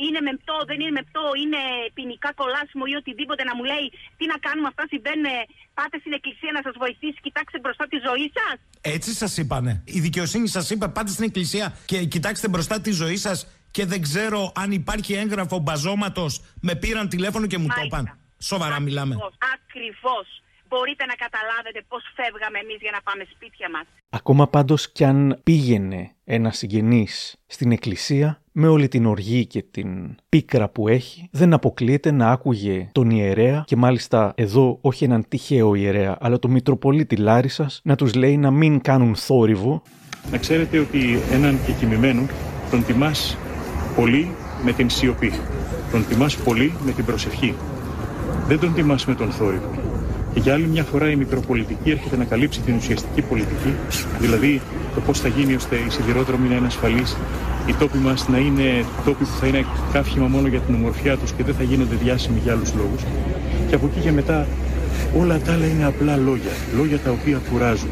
είναι μεπτό, δεν είναι μεπτό, είναι ποινικά κολάσιμο ή οτιδήποτε να μου λέει τι να κάνουμε, αυτά συμβαίνουν. Πάτε στην εκκλησία να σας βοηθήσει, κοιτάξτε μπροστά τη ζωή σας. Έτσι σας είπανε. Η δικαιοσύνη σας είπε πάτε στην εκκλησία και κοιτάξτε μπροστά τη ζωή σας και δεν ξέρω αν υπάρχει έγγραφο μπαζώματος. Με πήραν τηλέφωνο και μου το είπαν. Σοβαρά μιλάμε. Ακριβώς. Μπορείτε να καταλάβετε πώς φεύγαμε εμείς για να πάμε σπίτια μας. Ακόμα πάντως κι αν πήγαινε ένας συγγενής στην εκκλησία με όλη την οργή και την πίκρα που έχει, δεν αποκλείεται να άκουγε τον ιερέα και μάλιστα εδώ όχι έναν τυχαίο ιερέα, αλλά τον Μητροπολίτη Λάρισας να τους λέει να μην κάνουν θόρυβο. Να ξέρετε ότι έναν κεκοιμημένο τον τιμάς πολύ με την σιωπή. Τον τιμάς πολύ με την προσευχή. Δεν τον τιμάς με τον θόρυβο. Και για άλλη μια φορά η Μητροπολιτική έρχεται να καλύψει την ουσιαστική πολιτική, δηλαδή το πώς θα γίνει ώστε οι σιδηρόδρομοι να είναι ασφαλεί, οι τόποι μας να είναι τόποι που θα είναι καύχημα μόνο για την ομορφιά τους και δεν θα γίνονται διάσημοι για άλλους λόγους. Και από εκεί και μετά όλα τα άλλα είναι απλά λόγια. Λόγια τα οποία κουράζουν.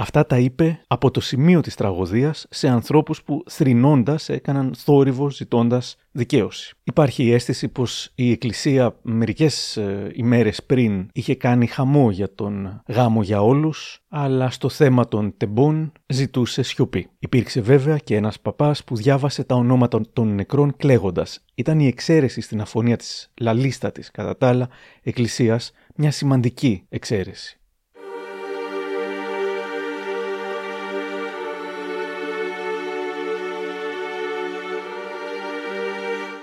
Αυτά τα είπε από το σημείο της τραγωδίας σε ανθρώπους που θρηνώντας έκαναν θόρυβο ζητώντας δικαίωση. Υπάρχει η αίσθηση πως η Εκκλησία μερικές ε, ημέρες πριν είχε κάνει χαμό για τον γάμο για όλους, αλλά στο θέμα των τεμπών ζητούσε σιωπή. Υπήρξε βέβαια και ένας παπάς που διάβασε τα ονόματα των νεκρών κλαίγοντας. Ήταν η εξαίρεση στην αφωνία της λαλίστατης κατά τα άλλα Εκκλησίας μια σημαντική εξαίρεση.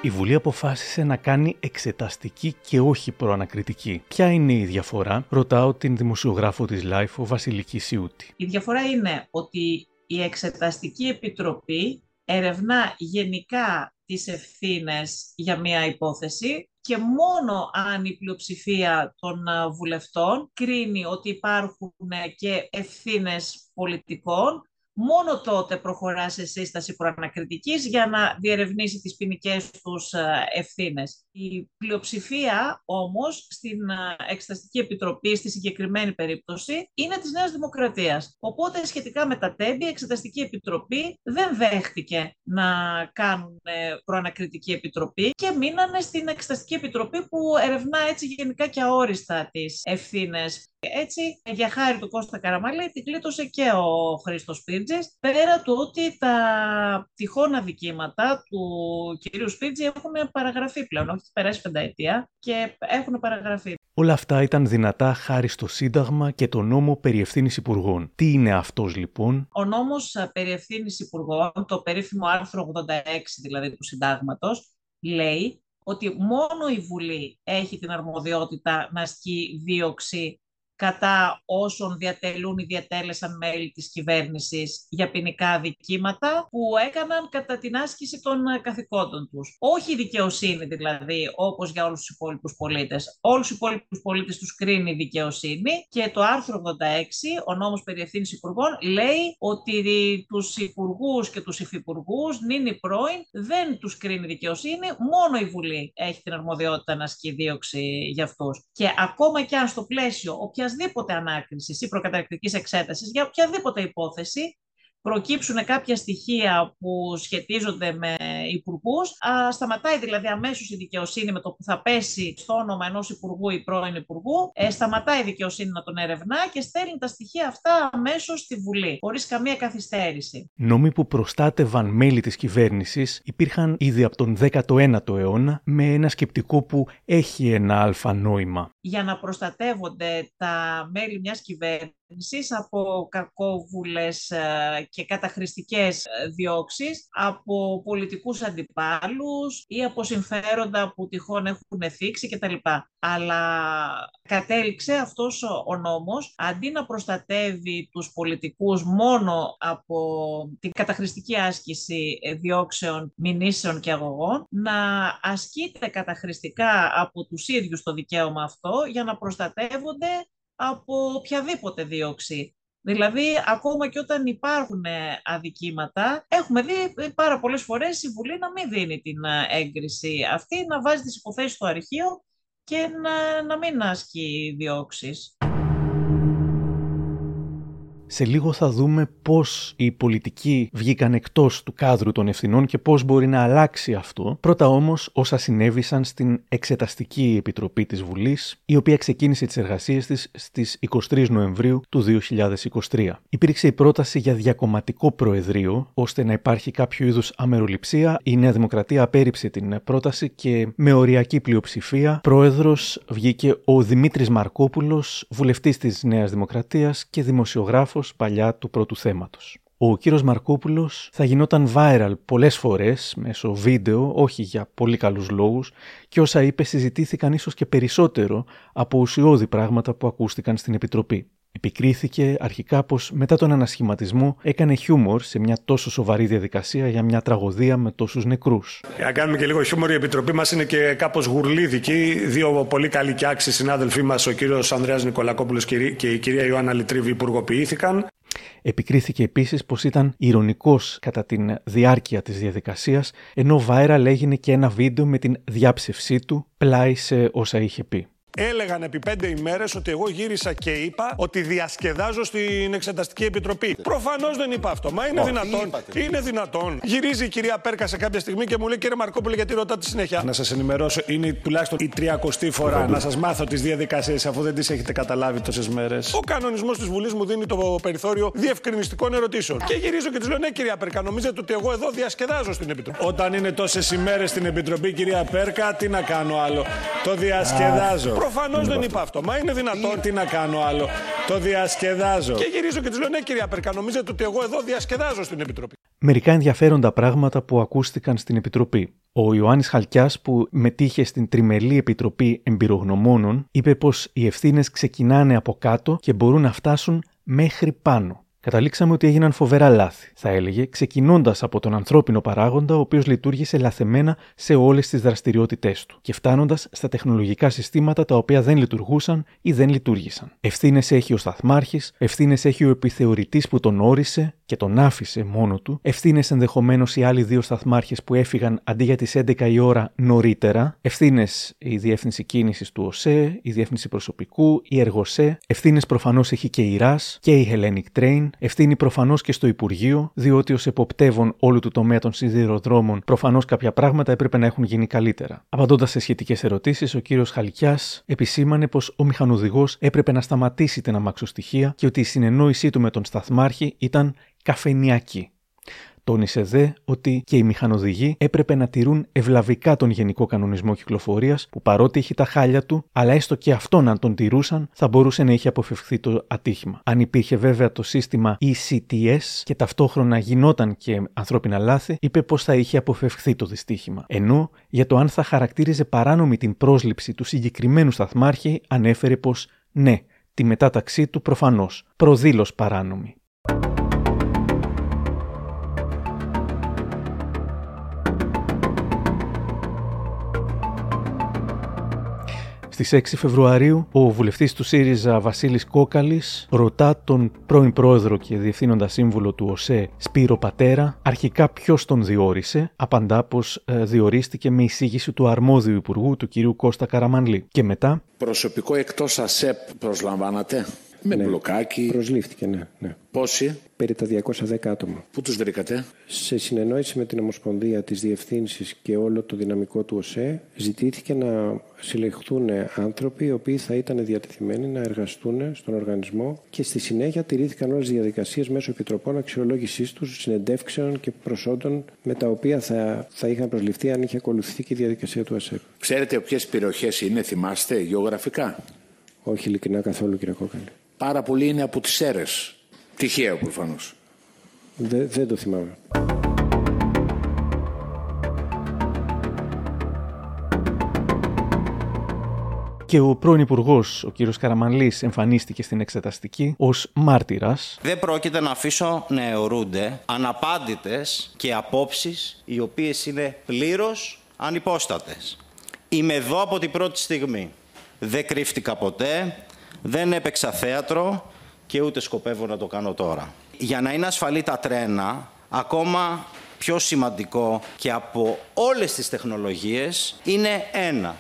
Η Βουλή αποφάσισε να κάνει εξεταστική και όχι προανακριτική. Ποια είναι η διαφορά, ρωτάω την δημοσιογράφο της Life, ο Βασιλική Σιούτη. Η διαφορά είναι ότι η Εξεταστική Επιτροπή ερευνά γενικά τις ευθύνες για μία υπόθεση και μόνο αν η πλειοψηφία των βουλευτών κρίνει ότι υπάρχουν και ευθύνες πολιτικών μόνο τότε προχωράς σε σύσταση προανακριτικής για να διερευνήσει τις ποινικές τους ε, ευθύνες. Η πλειοψηφία όμως στην ε, Εξεταστική Επιτροπή, στη συγκεκριμένη περίπτωση, είναι της Νέας Δημοκρατίας. Οπότε σχετικά με τα τέμπη, η Εξεταστική Επιτροπή δεν δέχτηκε να κάνουν ε, προανακριτική επιτροπή και μείνανε στην Εξεταστική Επιτροπή που ερευνά έτσι γενικά και αόριστα τις ευθύνες έτσι, για χάρη του Κώστα Καραμαλή, την κλείτωσε και ο Χρήστος Σπίρτζη. Πέρα του ότι τα τυχόν αδικήματα του κυρίου Σπίρτζη έχουν παραγραφεί πλέον, όχι περάσει πενταετία και έχουν παραγραφεί. Όλα αυτά ήταν δυνατά χάρη στο Σύνταγμα και το νόμο περί ευθύνης υπουργών. Τι είναι αυτός λοιπόν; Ο νόμος περί ευθύνης υπουργών, το περίφημο άρθρο 86 δηλαδή του Συντάγματος, λέει ότι μόνο η Βουλή έχει την αρμοδιότητα να ασκεί δίωξη κατά όσων διατελούν ή διατέλεσαν μέλη της κυβέρνησης για ποινικά δικήματα που έκαναν κατά την άσκηση των ε, καθηκόντων τους. Όχι η δικαιοσύνη δηλαδή, όπως για όλους τους υπόλοιπους πολίτες. Όλους τους υπόλοιπους πολίτες τους κρίνει η δικαιοσύνη και το άρθρο 86, ο νόμος περί ευθύνης υπουργών, λέει ότι τους υπουργούς και τους υφυπουργούς, νυν πρώην, δεν τους κρίνει η δικαιοσύνη, μόνο η Βουλή έχει την αρμοδιότητα να ασκεί δίωξη για αυτούς. Και ακόμα και αν στο πλαίσιο οποιασδήποτε ανάκριση ή προκαταρκτικής εξέτασης για οποιαδήποτε υπόθεση προκύψουν κάποια στοιχεία που σχετίζονται με υπουργούς, σταματάει δηλαδή αμέσως η δικαιοσύνη με το που θα πέσει στο όνομα ενός υπουργού ή πρώην υπουργού, ε, σταματάει η δικαιοσύνη να τον ερευνά και στέλνει τα στοιχεία αυτά αμέσως στη Βουλή, χωρίς καμία καθυστέρηση. Νόμοι που προστάτευαν μέλη της κυβέρνησης υπήρχαν ήδη από τον 19ο αιώνα με ένα σκεπτικό που έχει ένα αλφα νόημα. Για να προστατεύονται τα μέλη μιας κυβέρνησης από κακόβουλες ε, και καταχρηστικές ε, διώξεις, από πολιτικούς αντιπάλους ή από συμφέροντα που τυχόν έχουν θίξει κτλ. Αλλά κατέληξε αυτός ο νόμος, αντί να προστατεύει τους πολιτικούς μόνο από την καταχρηστική άσκηση ε, διώξεων, μηνύσεων και αγωγών, να ασκείται καταχρηστικά από τους ίδιους το δικαίωμα αυτό για να προστατεύονται από οποιαδήποτε δίωξη. Δηλαδή, ακόμα και όταν υπάρχουν ε, αδικήματα, έχουμε δει ε, πάρα πολλές φορές η Βουλή να μην δίνει την ε, έγκριση αυτή, να βάζει τις υποθέσεις στο αρχείο και να, να μην ασκεί διώξεις. Σε λίγο θα δούμε πώς οι πολιτικοί βγήκαν εκτός του κάδρου των ευθυνών και πώς μπορεί να αλλάξει αυτό. Πρώτα όμως όσα συνέβησαν στην Εξεταστική Επιτροπή της Βουλής, η οποία ξεκίνησε τις εργασίες της στις 23 Νοεμβρίου του 2023. Υπήρξε η πρόταση για διακομματικό προεδρείο, ώστε να υπάρχει κάποιο είδους αμεροληψία. Η Νέα Δημοκρατία απέρριψε την πρόταση και με οριακή πλειοψηφία πρόεδρος βγήκε ο Δημήτρης Μαρκόπουλος, βουλευτής της Νέας Δημοκρατίας και δημοσιογράφος παλιά του πρώτου θέματος. Ο κύριος Μαρκόπουλος θα γινόταν viral πολλές φορές μέσω βίντεο, όχι για πολύ καλούς λόγους, και όσα είπε συζητήθηκαν ίσως και περισσότερο από ουσιώδη πράγματα που ακούστηκαν στην Επιτροπή. Επικρίθηκε αρχικά πως μετά τον ανασχηματισμό έκανε χιούμορ σε μια τόσο σοβαρή διαδικασία για μια τραγωδία με τόσους νεκρούς. Για να κάνουμε και λίγο χιούμορ, η Επιτροπή μας είναι και κάπως γουρλίδικη. Δύο πολύ καλοί και άξιοι συνάδελφοί μας, ο κύριος Ανδρέας Νικολακόπουλος και η κυρία Ιωάννα Λιτρίβη, υπουργοποιήθηκαν. Επικρίθηκε επίσης πως ήταν ηρωνικός κατά τη διάρκεια της διαδικασίας, ενώ viral έγινε και ένα βίντεο με την διάψευσή του πλάι σε όσα είχε πει. Έλεγαν επί πέντε ημέρες ότι εγώ γύρισα και είπα ότι διασκεδάζω στην Εξεταστική Επιτροπή. Προφανώς δεν είπα αυτό. Μα είναι δυνατόν. Είναι δυνατόν. Γυρίζει η κυρία Πέρκα σε κάποια στιγμή και μου λέει κύριε Μαρκόπουλο, γιατί ρωτάτε συνέχεια; Να σας ενημερώσω, είναι τουλάχιστον η τριακοστή φορά να σας μάθω τις διαδικασίες αφού δεν τις έχετε καταλάβει τόσες μέρες. Ο κανονισμός της Βουλής μου δίνει το περιθώριο διευκρινιστικών ερωτήσεων. Και γυρίζω και τη λέω ναι, κυρία Πέρκα, νομίζετε ότι εγώ εδώ διασκεδάζω στην Επιτροπή; Όταν είναι τόσες ημέρες στην Επιτροπή, κυρία Πέρκα, τι να κάνω άλλο. Το διασκεδάζω. Προφανώς δεν είπα αυτό. Μα είναι δυνατόν. Τι να κάνω άλλο. Το διασκεδάζω. Και γυρίζω και της λέω ναι, κυρία Πέρκα, νομίζετε ότι εγώ εδώ διασκεδάζω στην Επιτροπή. Μερικά ενδιαφέροντα πράγματα που ακούστηκαν στην Επιτροπή. Ο Ιωάννης Χαλκιάς, που μετήχε στην Τριμελή Επιτροπή Εμπειρογνωμόνων, είπε πως οι ευθύνες ξεκινάνε από κάτω και μπορούν να φτάσουν μέχρι πάνω. Καταλήξαμε ότι έγιναν φοβερά λάθη, θα έλεγε, ξεκινώντας από τον ανθρώπινο παράγοντα, ο οποίος λειτουργήσε λαθεμένα σε όλες τις δραστηριότητές του, και φτάνοντας στα τεχνολογικά συστήματα τα οποία δεν λειτουργούσαν ή δεν λειτουργήσαν. Ευθύνες έχει ο Σταθμάρχης, ευθύνες έχει ο επιθεωρητής που τον όρισε και τον άφησε μόνο του, ευθύνες ενδεχομένως οι άλλοι δύο σταθμάρχες που έφυγαν αντί για τις 11 η ώρα νωρίτερα, ευθύνες η Διεύθυνση Κίνησης του ΟΣΕ, η Διεύθυνση Προσωπικού, η Εργοσέ, ευθύνες προφανώς έχει και η ΡΑΣ και η Hellenic Train, ευθύνη προφανώς και στο Υπουργείο, διότι ως εποπτεύων όλου του τομέα των σιδηροδρόμων, προφανώς κάποια πράγματα έπρεπε να έχουν γίνει καλύτερα. Απαντώντας σε σχετικές ερωτήσεις, ο κύριος Χαλκιάς επισήμανε πως ο μηχανοδηγός έπρεπε να σταματήσει την αμαξοστοιχεία και ότι η συνεννόησή του με τον σταθμάρχη ήταν καφενιακή. Τόνισε δε ότι και οι μηχανοδηγοί έπρεπε να τηρούν ευλαβικά τον Γενικό Κανονισμό Κυκλοφορίας, που παρότι έχει τα χάλια του, αλλά έστω και αυτόν αν τον τηρούσαν, θα μπορούσε να είχε αποφευχθεί το ατύχημα. Αν υπήρχε βέβαια το σύστημα ECTS και ταυτόχρονα γινόταν και ανθρώπινα λάθη, είπε πως θα είχε αποφευχθεί το δυστύχημα. Ενώ για το αν θα χαρακτήριζε παράνομη την πρόσληψη του συγκεκριμένου σταθμάρχη, ανέφερε πως ναι, τη μετάταξή του προφανώς, προδήλως παράνομη. Στις 6 Φεβρουαρίου, ο βουλευτής του ΣΥΡΙΖΑ Βασίλης Κόκαλης ρωτά τον πρώην πρόεδρο και διευθύνοντα σύμβουλο του ΟΣΕ Σπύρο Πατέρα αρχικά ποιος τον διόρισε. Απαντά πως ε, διορίστηκε με εισήγηση του αρμόδιου υπουργού, του κυρίου Κώστα Καραμανλή. Και μετά; Προσωπικό εκτός ΑΣΕΠ προσλαμβάνατε; Με ναι. μπλοκάκι. Προσλήφθηκε, ναι. ναι. Πόσοι; Περί τα 210 άτομα. Πού τους βρήκατε; Σε συνεννόηση με την Ομοσπονδία της Διευθύνσης και όλο το δυναμικό του ΟΣΕ ζητήθηκε να συλλεχθούν άνθρωποι οι οποίοι θα ήταν διατεθειμένοι να εργαστούν στον οργανισμό και στη συνέχεια τηρήθηκαν όλες οι διαδικασίες μέσω επιτροπών αξιολόγησής τους, συνεντεύξεων και προσόντων με τα οποία θα, θα είχαν προσληφθεί αν είχε ακολουθηθεί και η διαδικασία του ΟΣΕ. Ξέρετε ποιες περιοχές είναι, θυμάστε, γεωγραφικά; Όχι ειλικρινά καθόλου κύριε Κόκαλη. Πάρα πολλοί είναι από τις αίρες. Τυχαίο προφανώς. Δε, δεν το θυμάμαι. Και ο πρώην Υπουργός, ο κ. Καραμανλή, εμφανίστηκε στην εξεταστική ως μάρτυρας. Δεν πρόκειται να αφήσω να αιωρούνται αναπάντητες και απόψεις οι οποίες είναι πλήρως ανυπόστατες. Είμαι εδώ από την πρώτη στιγμή. Δεν κρύφτηκα ποτέ, δεν έπαιξα θέατρο και ούτε σκοπεύω να το κάνω τώρα. Για να είναι ασφαλή τα τρένα, ακόμα πιο σημαντικό και από όλες τις τεχνολογίες είναι ένα.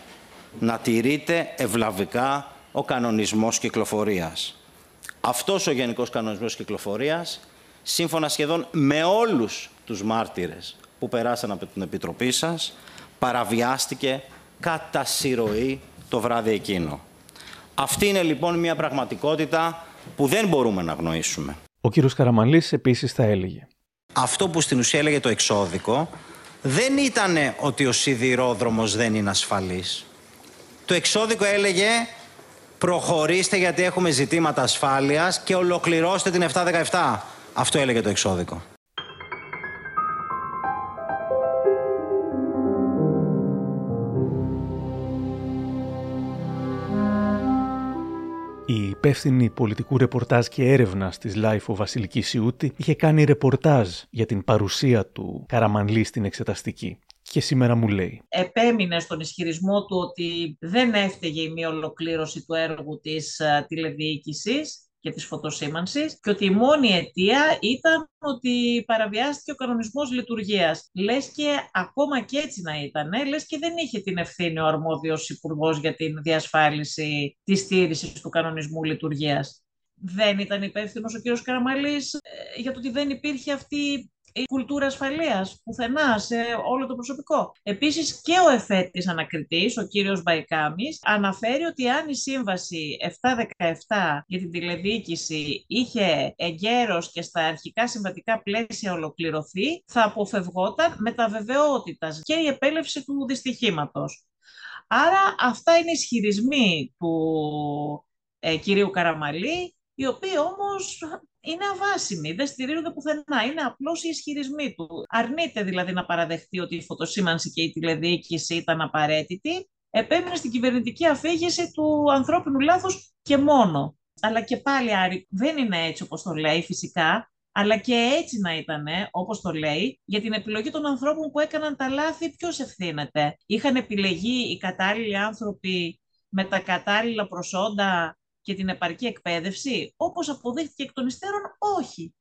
Να τηρείται ευλαβικά ο κανονισμός κυκλοφορίας. Αυτός ο Γενικός Κανονισμός Κυκλοφορίας, σύμφωνα σχεδόν με όλους τους μάρτυρες που περάσαν από την Επιτροπή σας, παραβιάστηκε κατά συρροή το βράδυ εκείνο. Αυτή είναι λοιπόν μια πραγματικότητα που δεν μπορούμε να γνωρίσουμε. Ο κύριος Καραμαλής επίσης θα έλεγε. Αυτό που στην ουσία έλεγε το εξώδικο δεν ήταν ότι ο σιδηρόδρομος δεν είναι ασφαλής. Το εξώδικο έλεγε προχωρήστε γιατί έχουμε ζητήματα ασφάλειας και ολοκληρώστε την 717. Αυτό έλεγε το εξώδικο. Υπεύθυνη πολιτικού ρεπορτάζ και έρευνα της Life ο Βασιλική Σιούτη είχε κάνει ρεπορτάζ για την παρουσία του Καραμανλή στην εξεταστική. Και σήμερα μου λέει. Επέμεινε στον ισχυρισμό του ότι δεν έφταιγε η μη ολοκλήρωση του έργου της τηλεδιοίκησης και της φωτοσήμανσης και ότι η μόνη αιτία ήταν ότι παραβιάστηκε ο κανονισμός λειτουργίας. Λες και ακόμα και έτσι να ήταν, λες και δεν είχε την ευθύνη ο αρμόδιος υπουργός για την διασφάλιση της στήρησης του κανονισμού λειτουργίας. Δεν ήταν υπεύθυνος ο κύριος Καραμαλής ε, για το ότι δεν υπήρχε αυτή η κουλτούρα ασφαλείας πουθενά σε όλο το προσωπικό. Επίσης και ο εφέτης ανακριτής, ο κύριος Μπαϊκάμης, αναφέρει ότι αν η σύμβαση 717 για την τηλεδιοίκηση είχε εγκαίρως και στα αρχικά συμβατικά πλαίσια ολοκληρωθεί, θα αποφευγόταν με τα βεβαιότητας και η επέλευση του δυστυχήματος. Άρα αυτά είναι ισχυρισμοί του ε, κυρίου Καραμαλή, οι οποίοι όμως είναι αβάσιμοι, δεν στηρίζονται πουθενά. Είναι απλώς οι ισχυρισμοί του. Αρνείται δηλαδή να παραδεχτεί ότι η φωτοσήμανση και η τηλεδιοίκηση ήταν απαραίτητη. Επέμεινε στην κυβερνητική αφήγηση του ανθρώπινου λάθους και μόνο. Αλλά και πάλι, Άρη, δεν είναι έτσι όπως το λέει φυσικά, αλλά και έτσι να ήταν, όπως το λέει, για την επιλογή των ανθρώπων που έκαναν τα λάθη, ποιος ευθύνεται. Είχαν επιλεγεί οι κατάλληλοι άνθρωποι με τα κατάλληλα προσόντα και την επαρκή εκπαίδευση, όπως αποδείχθηκε εκ των υστέρων, όχι.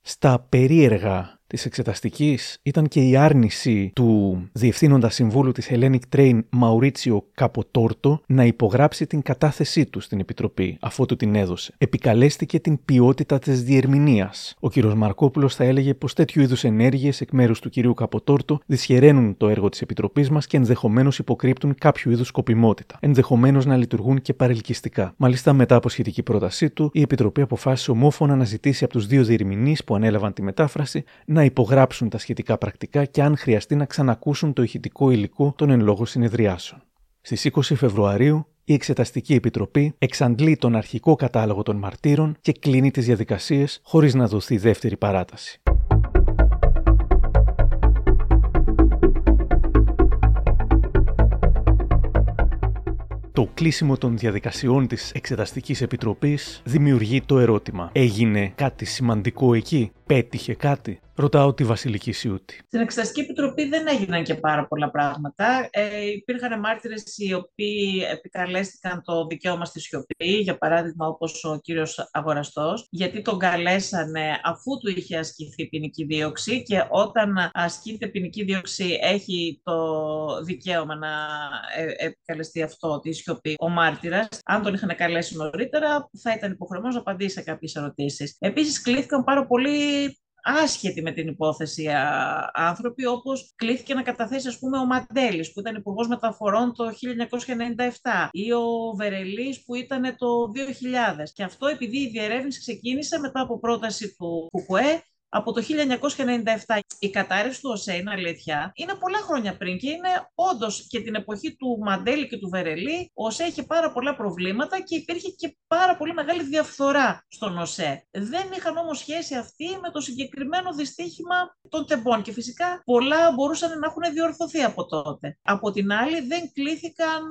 Στα περίεργα της εξεταστικής ήταν και η άρνηση του διευθύνοντα συμβούλου της Hellenic Train Μαουρίτσιο Καποτόρτο να υπογράψει την κατάθεσή του στην Επιτροπή, αφού του την έδωσε. Επικαλέστηκε την ποιότητα της διερμηνίας. Ο κ. Μαρκόπουλος θα έλεγε πως τέτοιου είδους ενέργειες εκ μέρους του κ. Καποτόρτο δυσχεραίνουν το έργο της Επιτροπής μας και ενδεχομένως υποκρύπτουν κάποιο είδους σκοπιμότητα. Ενδεχομένως να λειτουργούν και παρελκυστικά. Μάλιστα, μετά από σχετική πρότασή του, η Επιτροπή αποφάσισε ομόφωνα να ζητήσει από τους δύο διερμηνείς που ανέλαβαν τη μετάφραση να υπογράψουν τα σχετικά πρακτικά και αν χρειαστεί να ξανακούσουν το ηχητικό υλικό των εν λόγω συνεδριάσεων. Στις 20 Φεβρουαρίου, η Εξεταστική Επιτροπή εξαντλεί τον αρχικό κατάλογο των μαρτύρων και κλείνει τις διαδικασίες χωρίς να δοθεί δεύτερη παράταση. Το κλείσιμο των διαδικασιών της Εξεταστικής Επιτροπής δημιουργεί το ερώτημα. Έγινε κάτι σημαντικό εκεί, πέτυχε κάτι; Ρωτάω τη Βασιλική Σιούτη. Στην Εξεταστική Επιτροπή δεν έγιναν και πάρα πολλά πράγματα. Ε, υπήρχαν μάρτυρες οι οποίοι επικαλέστηκαν το δικαίωμα στη σιωπή, για παράδειγμα όπως ο κύριος Αγοραστός, γιατί τον καλέσανε αφού του είχε ασκηθεί ποινική δίωξη και όταν ασκείται ποινική δίωξη έχει το δικαίωμα να ε, επικαλεστεί αυτό τη σιωπή ο μάρτυρας. Αν τον είχαν καλέσει νωρίτερα, θα ήταν υποχρεωμένος να απαντήσει σε κάποιες ερωτήσεις. Επίσης, κλήθηκαν πάρα πολύ άσχετοι με την υπόθεση άνθρωποι, όπως κλήθηκε να καταθέσει ας πούμε ο Μαντέλης που ήταν υπουργός Μεταφορών το 1997 ή ο Βερελής που ήταν το 2000. Και αυτό επειδή η διερεύνηση ξεκίνησε μετά από πρόταση του ΚΚΕ από το 1997. Η κατάρρευση του ΟΣΕ είναι αλήθεια. Είναι πολλά χρόνια πριν και είναι όντως και την εποχή του Μαντέλη και του Βερελή. Ο ΟΣΕ είχε πάρα πολλά προβλήματα και υπήρχε και πάρα πολύ μεγάλη διαφθορά στον ΟΣΕ. Δεν είχαν όμως σχέση αυτή με το συγκεκριμένο δυστύχημα των τεμπών και φυσικά πολλά μπορούσαν να έχουν διορθωθεί από τότε. Από την άλλη δεν κλήθηκαν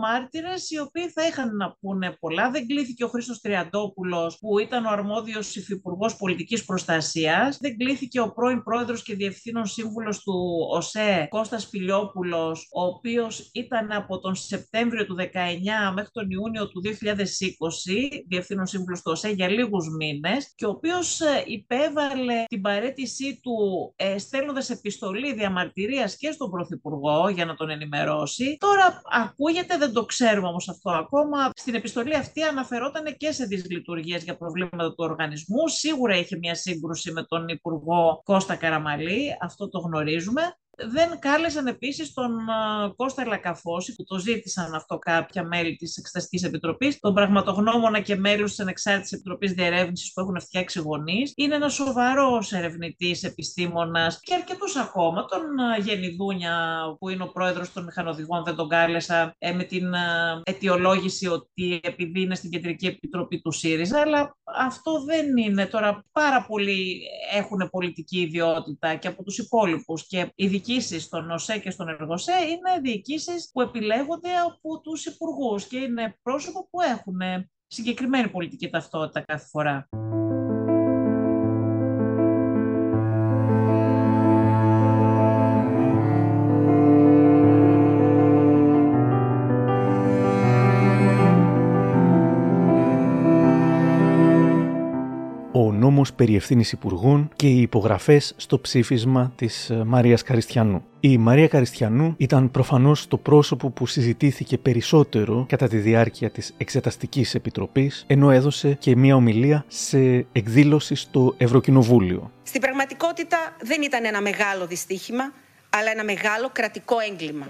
μάρτυρες οι οποίοι θα είχαν να πούνε πολλά. Δεν κλήθηκε ο Χρήστος Τριαντόπουλος που ήταν ο αρμόδιος υφυπουργός πολιτικής προστασίας δεν κλήθηκε ο πρώην πρόεδρος και διευθύνων σύμβουλος του ΟΣΕ, Κώστας Φιλιόπουλος, ο οποίος ήταν από τον Σεπτέμβριο του 19 μέχρι τον Ιούνιο του 2020 διευθύνων σύμβουλος του ΟΣΕ για λίγους μήνες και ο οποίος ε, υπέβαλε την παρέτησή του ε, στέλνοντας επιστολή διαμαρτυρίας και στον Πρωθυπουργό για να τον ενημερώσει. Τώρα ακούγεται, δεν το ξέρουμε όμως αυτό ακόμα. Στην επιστολή αυτή αναφερόταν και σε δυσλειτουργίες για προβλήματα του οργανισμού. Σίγουρα είχε μια σύγκρουση με τον Υπουργό Κώστα Καραμαλή, αυτό το γνωρίζουμε. Δεν κάλεσαν επίσης τον Κώστα Λακαφώση, που το ζήτησαν αυτό κάποια μέλη της Εξεταστικής Επιτροπής, τον πραγματογνώμονα και μέλους της Ανεξάρτητης Επιτροπής Διερεύνησης που έχουν φτιάξει γονείς. Είναι ένας σοβαρός ερευνητής, επιστήμονας και αρκετού ακόμα. Τον Γενιδούνια, που είναι ο πρόεδρος των μηχανοδηγών, δεν τον κάλεσα ε, με την αιτιολόγηση ότι επειδή είναι στην Κεντρική Επιτροπή του ΣΥΡΙΖΑ, αλλά αυτό δεν είναι τώρα. Πάρα πολλοί έχουν πολιτική ιδιότητα και από τους υπόλοιπους και διοικήσεις στον ΟΣΕ και στον ΕΡΓΟΣΕ είναι διοικήσεις που επιλέγονται από τους υπουργούς και είναι πρόσωπα που έχουν συγκεκριμένη πολιτική ταυτότητα κάθε φορά. Νόμος περί ευθύνης υπουργών και οι υπογραφές στο ψήφισμα της ε, Μαρίας Καριστιανού. Η Μαρία Καριστιανού ήταν προφανώς το πρόσωπο που συζητήθηκε περισσότερο κατά τη διάρκεια της Εξεταστικής Επιτροπής, ενώ έδωσε και μία ομιλία σε εκδήλωση στο Ευρωκοινοβούλιο. Στην πραγματικότητα δεν ήταν ένα μεγάλο δυστύχημα, αλλά ένα μεγάλο κρατικό έγκλημα.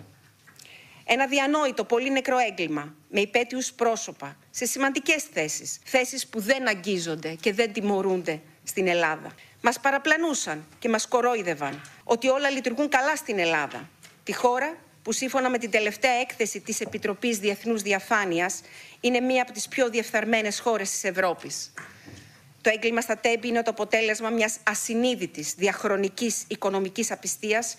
Ένα διανόητο, πολύ νεκρό έγκλημα, με υπέτειους πρόσωπα, σε σημαντικές θέσεις, θέσεις που δεν αγγίζονται και δεν τιμωρούνται στην Ελλάδα. Μας παραπλανούσαν και μας κορόιδευαν ότι όλα λειτουργούν καλά στην Ελλάδα. Τη χώρα που σύμφωνα με την τελευταία έκθεση της Επιτροπής Διεθνούς Διαφάνειας είναι μία από τις πιο διεφθαρμένες χώρες της Ευρώπης. Το έγκλημα στα τέμπη είναι το αποτέλεσμα μιας ασυνείδητης διαχρονικής οικονομικής απιστίας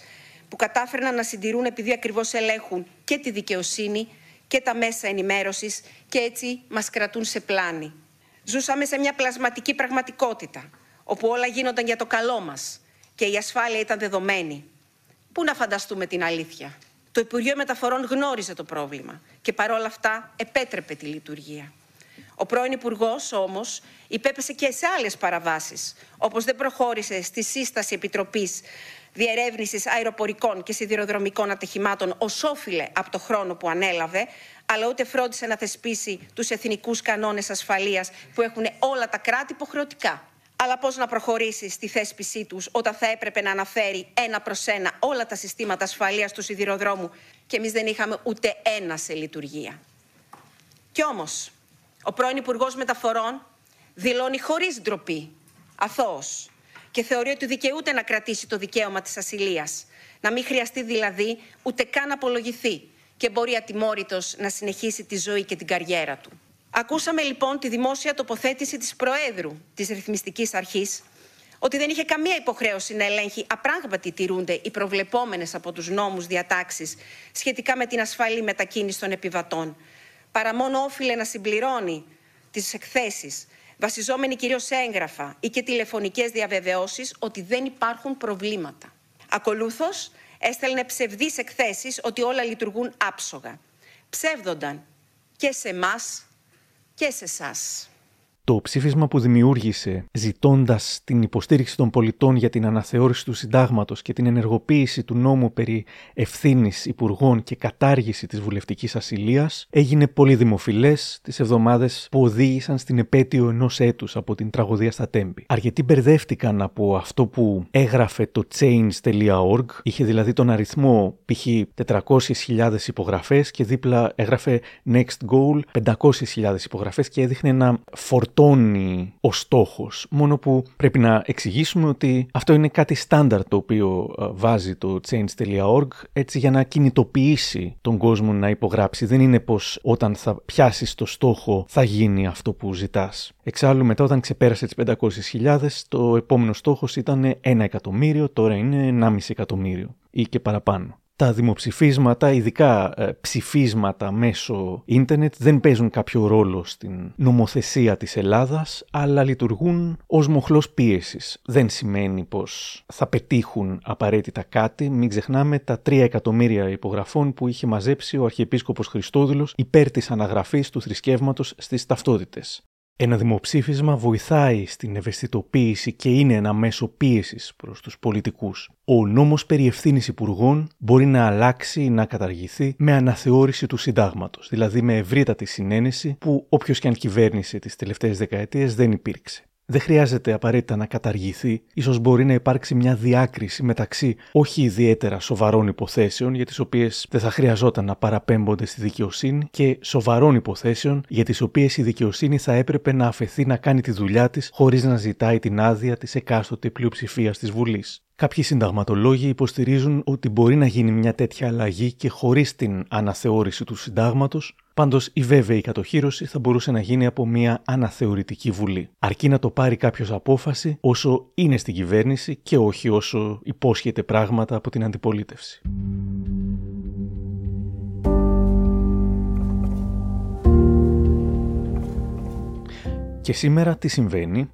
που κατάφεραν να συντηρούν επειδή ακριβώς ελέγχουν και τη δικαιοσύνη και τα μέσα ενημέρωσης και έτσι μας κρατούν σε πλάνη. Ζούσαμε σε μια πλασματική πραγματικότητα, όπου όλα γίνονταν για το καλό μας και η ασφάλεια ήταν δεδομένη. Πού να φανταστούμε την αλήθεια; Το Υπουργείο Μεταφορών γνώριζε το πρόβλημα και παρόλα αυτά επέτρεπε τη λειτουργία. Ο πρώην Υπουργός όμως υπέπεσε και σε άλλες παραβάσεις, όπως δεν προχώρησε στη σύσταση Επιτροπής Διερεύνησης Αεροπορικών και Σιδηροδρομικών Ατυχημάτων ω όφιλε από το χρόνο που ανέλαβε, αλλά ούτε φρόντισε να θεσπίσει τους εθνικούς κανόνες ασφαλείας που έχουν όλα τα κράτη υποχρεωτικά. Αλλά πώς να προχωρήσει στη θέσπισή τους όταν θα έπρεπε να αναφέρει ένα προς ένα όλα τα συστήματα ασφαλείας του σιδηροδρόμου και εμείς δεν είχαμε ούτε ένα σε λειτουργία. Κι όμως, ο πρώην Υπουργός Μεταφορών δηλώνει χωρίς ντροπή, αθώος, και θεωρεί ότι δικαιούται να κρατήσει το δικαίωμα της ασυλίας. Να μην χρειαστεί δηλαδή ούτε καν απολογηθεί και μπορεί ατιμόρυτος να συνεχίσει τη ζωή και την καριέρα του. Ακούσαμε λοιπόν τη δημόσια τοποθέτηση της Προέδρου της Ρυθμιστικής Αρχής ότι δεν είχε καμία υποχρέωση να ελέγχει απράγματι τηρούνται οι προβλεπόμενες από τους νόμους διατάξεις σχετικά με την ασφαλή μετακίνηση των επιβατών, παρά μόνο όφιλε να συμπληρώνει τις εκθέσεις, βασιζόμενοι κυρίως σε έγγραφα ή και τηλεφωνικές διαβεβαιώσεις ότι δεν υπάρχουν προβλήματα. Ακολούθως, έστελνε ψευδείς εκθέσεις ότι όλα λειτουργούν άψογα. Ψεύδονταν και σε εμάς και σε εσάς. Το ψήφισμα που δημιούργησε ζητώντας την υποστήριξη των πολιτών για την αναθεώρηση του συντάγματος και την ενεργοποίηση του νόμου περί ευθύνης υπουργών και κατάργηση της βουλευτικής ασυλίας έγινε πολύ δημοφιλέ τις εβδομάδες που οδήγησαν στην επέτειο ενός έτους από την τραγωδία στα Τέμπη. Αρκετοί μπερδεύτηκαν από αυτό που έγραφε το change.org, είχε δηλαδή τον αριθμό π.χ. 400.000 υπογραφές και δίπλα έγραφε next goal 500.000 υπογραφές και έδειχνε ένα φορτό φορτώνει ο στόχος. Μόνο που πρέπει να εξηγήσουμε ότι αυτό είναι κάτι στάνταρ το οποίο ε, βάζει το change.org έτσι για να κινητοποιήσει τον κόσμο να υπογράψει. Δεν είναι πως όταν θα πιάσεις το στόχο θα γίνει αυτό που ζητάς. Εξάλλου μετά όταν ξεπέρασε τις 500.000 το επόμενο στόχος ήταν 1 εκατομμύριο, τώρα είναι 1,5 εκατομμύριο ή και παραπάνω τα δημοψηφίσματα, ειδικά ε, ψηφίσματα μέσω ίντερνετ, δεν παίζουν κάποιο ρόλο στην νομοθεσία της Ελλάδας, αλλά λειτουργούν ως μοχλός πίεσης. Δεν σημαίνει πως θα πετύχουν απαραίτητα κάτι. Μην ξεχνάμε τα 3 εκατομμύρια υπογραφών που είχε μαζέψει ο Αρχιεπίσκοπος Χριστόδουλος υπέρ της αναγραφής του θρησκεύματος στις ταυτότητες. Ένα δημοψήφισμα βοηθάει στην ευαισθητοποίηση και είναι ένα μέσο πίεσης προς τους πολιτικούς. Ο νόμος περί ευθύνης υπουργών μπορεί να αλλάξει ή να καταργηθεί με αναθεώρηση του συντάγματος, δηλαδή με ευρύτατη συνένεση που όποιος και αν κυβέρνησε τις τελευταίες δεκαετίες δεν υπήρξε δεν χρειάζεται απαραίτητα να καταργηθεί, ίσως μπορεί να υπάρξει μια διάκριση μεταξύ όχι ιδιαίτερα σοβαρών υποθέσεων για τις οποίες δεν θα χρειαζόταν να παραπέμπονται στη δικαιοσύνη και σοβαρών υποθέσεων για τις οποίες η δικαιοσύνη θα έπρεπε να αφαιθεί να κάνει τη δουλειά της χωρίς να ζητάει την άδεια της εκάστοτε πλειοψηφίας της Βουλής. Κάποιοι συνταγματολόγοι υποστηρίζουν ότι μπορεί να γίνει μια τέτοια αλλαγή και χωρίς την αναθεώρηση του συντάγματος, πάντως η βέβαιη κατοχήρωση θα μπορούσε να γίνει από μια αναθεωρητική βουλή. Αρκεί να το πάρει κάποιος απόφαση όσο είναι στην κυβέρνηση και όχι όσο υπόσχεται πράγματα από την αντιπολίτευση. Και σήμερα τι συμβαίνει;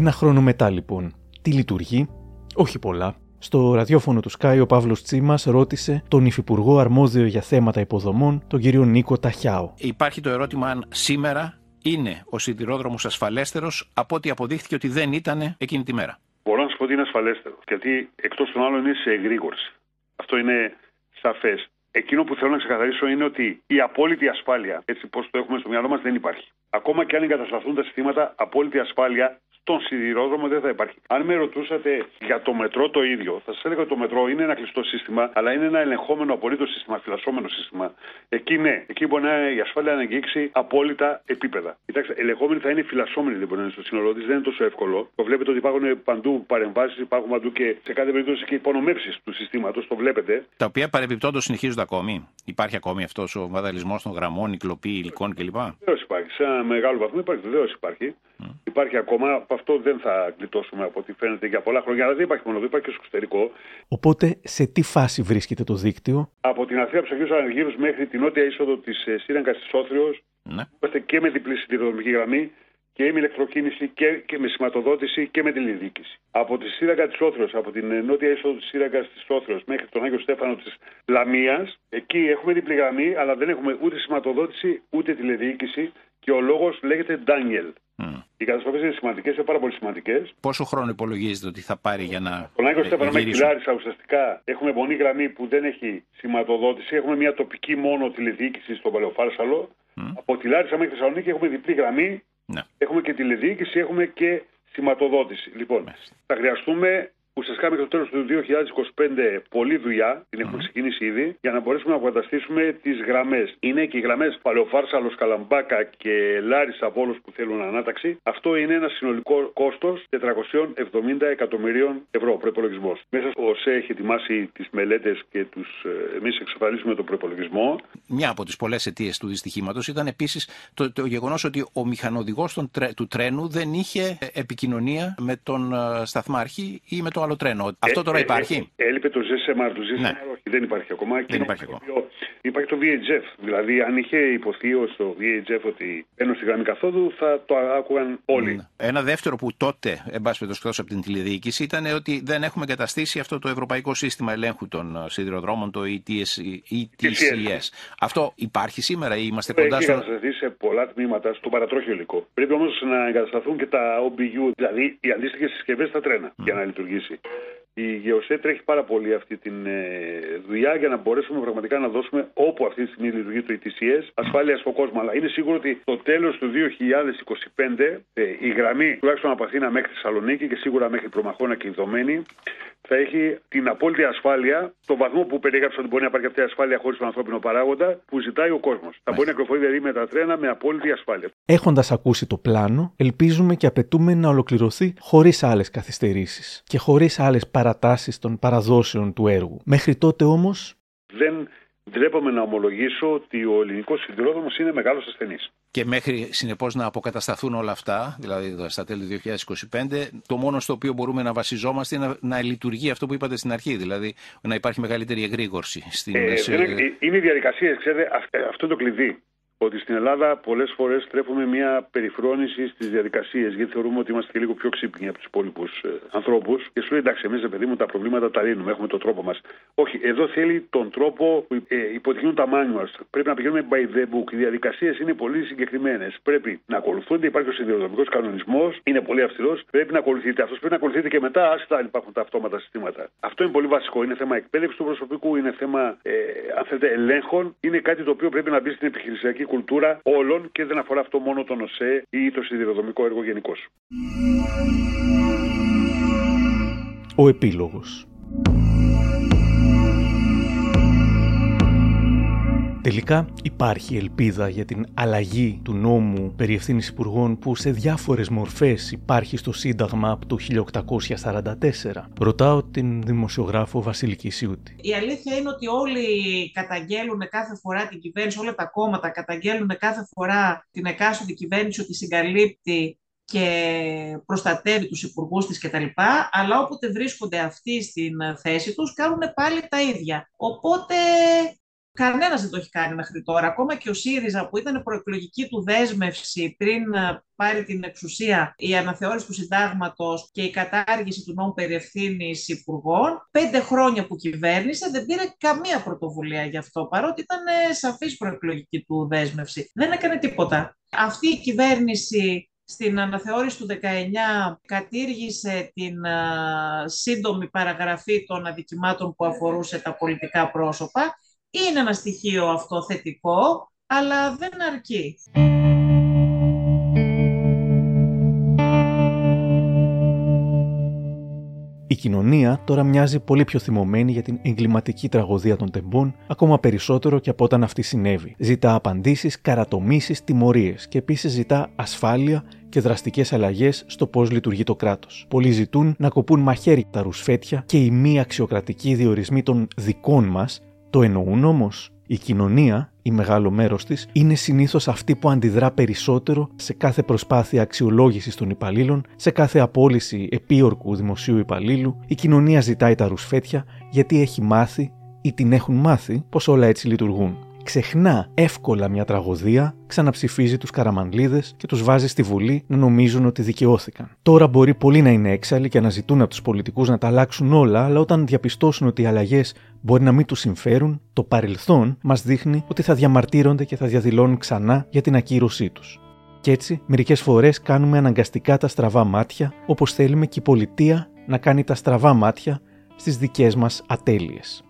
Ένα χρόνο μετά λοιπόν, τι λειτουργεί, όχι πολλά, Στο ραδιόφωνο του Sky, ο Παύλος Τσίμας ρώτησε τον Υφυπουργό Αρμόδιο για θέματα υποδομών, τον κύριο Νίκο Ταχιάο. Υπάρχει το ερώτημα αν σήμερα είναι ο σιδηρόδρομος ασφαλέστερος από ό,τι αποδείχθηκε ότι δεν ήταν εκείνη τη μέρα. Μπορώ να σου πω ότι είναι ασφαλέστερος. Γιατί εκτός των άλλων είναι σε εγρήγορση. Αυτό είναι σαφές. Εκείνο που θέλω να ξεκαθαρίσω είναι ότι η απόλυτη ασφάλεια, έτσι πώ το έχουμε στο μυαλό μας, δεν υπάρχει. Ακόμα και αν εγκατασταθούν τα συστήματα, απόλυτη ασφάλεια στον σιδηρόδρομο δεν θα υπάρχει. Αν με ρωτούσατε για το μετρό το ίδιο, θα σας έλεγα ότι το μετρό είναι ένα κλειστό σύστημα, αλλά είναι ένα ελεγχόμενο απολύτως σύστημα, φυλασσόμενο σύστημα. Εκεί ναι, εκεί μπορεί να η ασφάλεια να αγγίξει απόλυτα επίπεδα. Κοιτάξτε, ελεγχόμενη θα είναι φυλασσόμενη δεν μπορεί να είναι στο σύνολό της, δεν είναι τόσο εύκολο. Το βλέπετε ότι υπάρχουν παντού παρεμβάσεις, υπάρχουν παντού και σε κάθε περίπτωση και υπονομεύσεις του συστήματος, το βλέπετε. Τα οποία παρεμπιπτόντως συνεχίζονται ακόμη. Υπάρχει ακόμη αυτός ο βαδαλισμός των γραμμών, η κλοπή υλικών κλπ. Βεβαίως υπάρχει. Σε ένα μεγάλο βαθμό υπάρχει, βεβαίως υπάρχει. Mm. Υπάρχει ακόμα αυτό δεν θα γλιτώσουμε από ό,τι φαίνεται για πολλά χρόνια. Αλλά δεν υπάρχει μόνο εδώ, υπάρχει και στο εξωτερικό. Οπότε, σε τι φάση βρίσκεται το δίκτυο, Από την Αθήνα Ψυχή Ανεργύρου μέχρι την νότια είσοδο της Σύραγγας της Όθριος, ναι. είμαστε και με διπλή σιδηροδρομική γραμμή και με ηλεκτροκίνηση και, και με σηματοδότηση και με τηλεδιοίκηση. Από τη Σύραγγα της Όθριος, από την νότια είσοδο της Σύραγγας της Όθριος μέχρι τον Άγιο Στέφανο της Λαμίας, εκεί έχουμε διπλή γραμμή, αλλά δεν έχουμε ούτε σηματοδότηση ούτε τηλεδιοίκηση και ο λόγος λέγεται Ντάνιελ. Mm. Οι καταστροφέ είναι σημαντικές, είναι πάρα πολύ σημαντικές. Πόσο χρόνο υπολογίζετε ότι θα πάρει για να. Τον Άγιο ε, Στέφανο μέχρι τη γυρίσουν; Λάρισα ουσιαστικά έχουμε μονή γραμμή που δεν έχει σηματοδότηση. Έχουμε μια τοπική μόνο τηλεδιοίκηση στο Παλαιοφάρσαλο. Από τη Λάρισα μέχρι τη Θεσσαλονίκη έχουμε διπλή γραμμή. Ναι. Έχουμε και τηλεδιοίκηση, έχουμε και σηματοδότηση. Λοιπόν, θα χρειαστούμε ουσιαστικά μέχρι το τέλος του 2025 πολλή δουλειά, την έχουμε ξεκινήσει ήδη, για να μπορέσουμε να αποκαταστήσουμε τις γραμμές. Είναι και οι γραμμές Παλαιοφάρσαλος, Καλαμπάκα και Λάρισα Βόλο που θέλουν ανάταξη. Αυτό είναι ένα συνολικό κόστος 470 εκατομμυρίων ευρώ προπολογισμός. Μέσα ο ΣΕ έχει ετοιμάσει τις μελέτες και τους εμείς εξασφαλίσουμε τον προπολογισμό. Μια από τις πολλές αιτίες του δυστυχήματος ήταν επίσης το, το γεγονός ότι ο μηχανοδηγός του τρένου δεν είχε επικοινωνία με τον ε, σταθμάρχη ή με το άλλο τρένο. Αυτό τώρα Ε, ε, υπάρχει. ε, έλειπε το ZSMR. Το ZSMR όχι, δεν υπάρχει ακόμα. Δεν υπάρχει ακόμα. Υπάρχει το VHF. Δηλαδή, αν είχε υποθεί ως το VHF ότι ένωση γραμμή καθόδου, θα το άκουγαν όλοι. Ένα δεύτερο που τότε, εν πάση περιπτώσει, εκτός από την τηλεδιοίκηση, ήταν ότι δεν έχουμε εγκαταστήσει αυτό το ευρωπαϊκό σύστημα ελέγχου των ε, σιδηροδρόμων, το ETS, ETCS. Αυτό υπάρχει σήμερα ή είμαστε κοντά Έχει στο. εγκατασταθεί σε πολλά τμήματα στο παρατρόχιο υλικό. Πρέπει όμως να εγκατασταθούν και τα OBU, δηλαδή οι αντίστοιχες συσκευές στα τρένα, για να λειτουργήσει. Η ΓΕΟΣΕ τρέχει πάρα πολύ αυτή τη δουλειά για να μπορέσουμε πραγματικά να δώσουμε όπου αυτή τη στιγμή λειτουργεί το ETCS ασφάλεια στον κόσμο. Αλλά είναι σίγουρο ότι το τέλος του 2025 ε, η γραμμή τουλάχιστον από Αθήνα μέχρι Θεσσαλονίκη και σίγουρα μέχρι Προμαχώνα και Ιδωμένη θα έχει την απόλυτη ασφάλεια, στο βαθμό που περιέγραψα ότι μπορεί να υπάρχει αυτή η ασφάλεια χωρίς τον ανθρώπινο παράγοντα, που ζητάει ο κόσμος. Θα μπορεί να κυκλοφορεί δηλαδή με τα τρένα με απόλυτη ασφάλεια. Έχοντας ακούσει το πλάνο, ελπίζουμε και απαιτούμε να ολοκληρωθεί χωρίς άλλες καθυστερήσεις και χωρίς άλλες παρατάσεις των παραδόσεων του έργου. Μέχρι τότε όμως. Δεν ντρέπομαι να ομολογήσω ότι ο ελληνικός σιδηρόδρομο είναι μεγάλος ασθενής. Και μέχρι συνεπώς να αποκατασταθούν όλα αυτά, δηλαδή στα τέλη του 2025, το μόνο στο οποίο μπορούμε να βασιζόμαστε είναι να, να λειτουργεί αυτό που είπατε στην αρχή, δηλαδή να υπάρχει μεγαλύτερη εγρήγορση. Στην, Ε, σε- δεν είναι, είναι οι διαδικασίες, ξέρετε, αυ- ε, αυτό είναι το κλειδί. Ότι στην Ελλάδα πολλές φορές τρέφουμε μια περιφρόνηση στις διαδικασίες, γιατί θεωρούμε ότι είμαστε και λίγο πιο ξύπνοι από τους υπόλοιπους ε, ανθρώπους. Και σου λέει εντάξει, εμείς παιδί μου τα προβλήματα τα λύνουμε, έχουμε τον τρόπο μας. Όχι, εδώ θέλει τον τρόπο που ε, υποτιμούν τα manuals. Πρέπει να πηγαίνουμε by the book. Οι διαδικασίες είναι πολύ συγκεκριμένες. Πρέπει να ακολουθούνται, υπάρχει ο σιδηροδρομικός κανονισμός, είναι πολύ αυστηρός. Πρέπει να ακολουθείτε. Αυτός πρέπει να ακολουθείτε και μετά, άσχετα αν υπάρχουν τα αυτόματα συστήματα. Αυτό είναι πολύ βασικό. Είναι θέμα εκπαίδευσης του προσωπικού, είναι θέμα, ε, αν θέλετε, ελέγχων. Είναι κάτι το οποίο πρέπει να μπει στην επιχειρησιακή κουλτούρα όλων και δεν αφορά αυτό μόνο τον ΟΣΕ ή το σιδηροδρομικό έργο γενικώ. Ο επίλογος. Τελικά υπάρχει ελπίδα για την αλλαγή του νόμου περί ευθύνης υπουργών που σε διάφορες μορφές υπάρχει στο Σύνταγμα από το 1844. Ρωτάω την δημοσιογράφο Βασιλική Σιούτη. Η αλήθεια είναι ότι όλοι καταγγέλουν κάθε φορά την κυβέρνηση, όλα τα κόμματα καταγγέλνουν κάθε φορά την εκάστοτε κυβέρνηση ότι συγκαλύπτει και προστατεύει τους υπουργούς της κτλ. Αλλά όποτε βρίσκονται αυτοί στην θέση τους κάνουν πάλι τα ίδια. Οπότε Κανένας δεν το έχει κάνει μέχρι τώρα. Ακόμα και ο ΣΥΡΙΖΑ που ήταν προεκλογική του δέσμευση πριν ε, πάρει την εξουσία η αναθεώρηση του συντάγματος και η κατάργηση του νόμου περί ευθύνης υπουργών, πέντε χρόνια που κυβέρνησε δεν πήρε καμία πρωτοβουλία γι' αυτό, παρότι ήταν ε, σαφής προεκλογική του δέσμευση. Δεν έκανε τίποτα. Αυτή η κυβέρνηση στην αναθεώρηση του 19 κατήργησε την σύντομη παραγραφή των αδικημάτων που αφορούσε τα πολιτικά πρόσωπα. Είναι ένα στοιχείο αυτό θετικό, αλλά δεν αρκεί. Η κοινωνία τώρα μοιάζει πολύ πιο θυμωμένη για την εγκληματική τραγωδία των τεμπών, ακόμα περισσότερο και από όταν αυτή συνέβη. Ζητά απαντήσεις, καρατομήσεις, τιμωρίες και επίσης ζητά ασφάλεια και δραστικές αλλαγές στο πώς λειτουργεί το κράτος. Πολλοί ζητούν να κοπούν μαχαίρι τα ρουσφέτια και οι μη αξιοκρατικοί διορισμοί των δικών μας. Το εννοούν όμως. Η κοινωνία, ή μεγάλο μέρος της, είναι συνήθως αυτή που αντιδρά περισσότερο σε κάθε προσπάθεια αξιολόγησης των υπαλλήλων, σε κάθε απόλυση επίορκου δημοσίου υπαλλήλου. Η κοινωνία ζητάει τα ρουσφέτια γιατί έχει μάθει ή την έχουν μάθει πως όλα έτσι λειτουργούν ξεχνά εύκολα μια τραγωδία, ξαναψηφίζει τους καραμανλίδες και τους βάζει στη Βουλή να νομίζουν ότι δικαιώθηκαν. Τώρα μπορεί πολλοί να είναι έξαλλοι και να ζητούν από τους πολιτικούς να τα αλλάξουν όλα, αλλά όταν διαπιστώσουν ότι οι αλλαγές μπορεί να μην τους συμφέρουν, το παρελθόν μας δείχνει ότι θα διαμαρτύρονται και θα διαδηλώνουν ξανά για την ακύρωσή τους. Κι έτσι, μερικές φορές κάνουμε αναγκαστικά τα στραβά μάτια, όπως θέλουμε και η πολιτεία να κάνει τα στραβά μάτια στις δικές μας ατέλειες.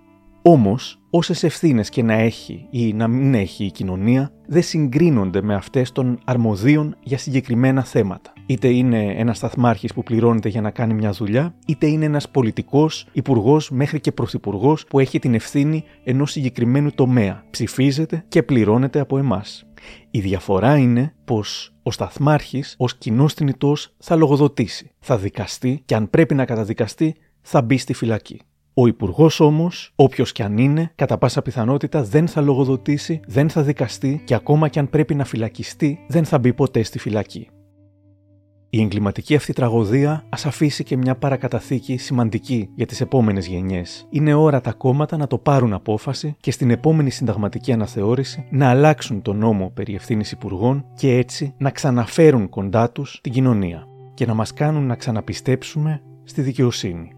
Όμως, όσες ευθύνες και να έχει ή να μην έχει η κοινωνία, δεν συγκρίνονται με αυτές των αρμοδίων για συγκεκριμένα θέματα. Είτε είναι ένας σταθμάρχης που πληρώνεται για να κάνει μια δουλειά, είτε είναι ένας πολιτικός, υπουργός μέχρι και πρωθυπουργός που έχει την ευθύνη ενός συγκεκριμένου τομέα. Ψηφίζεται και πληρώνεται από εμάς. Η διαφορά είναι πως ο σταθμάρχης, ως κοινός θνητός, θα λογοδοτήσει, θα δικαστεί και αν πρέπει να καταδικαστεί, θα μπει στη φυλακή. Ο Υπουργός όμως, όποιος και αν είναι, κατά πάσα πιθανότητα δεν θα λογοδοτήσει, δεν θα δικαστεί και ακόμα και αν πρέπει να φυλακιστεί, δεν θα μπει ποτέ στη φυλακή. Η εγκληματική αυτή τραγωδία ας αφήσει και μια παρακαταθήκη σημαντική για τις επόμενες γενιές. Είναι ώρα τα κόμματα να το πάρουν απόφαση και στην επόμενη συνταγματική αναθεώρηση να αλλάξουν τον νόμο περί ευθύνης υπουργών και έτσι να ξαναφέρουν κοντά τους την κοινωνία και να μας κάνουν να ξαναπιστέψουμε στη δικαιοσύνη.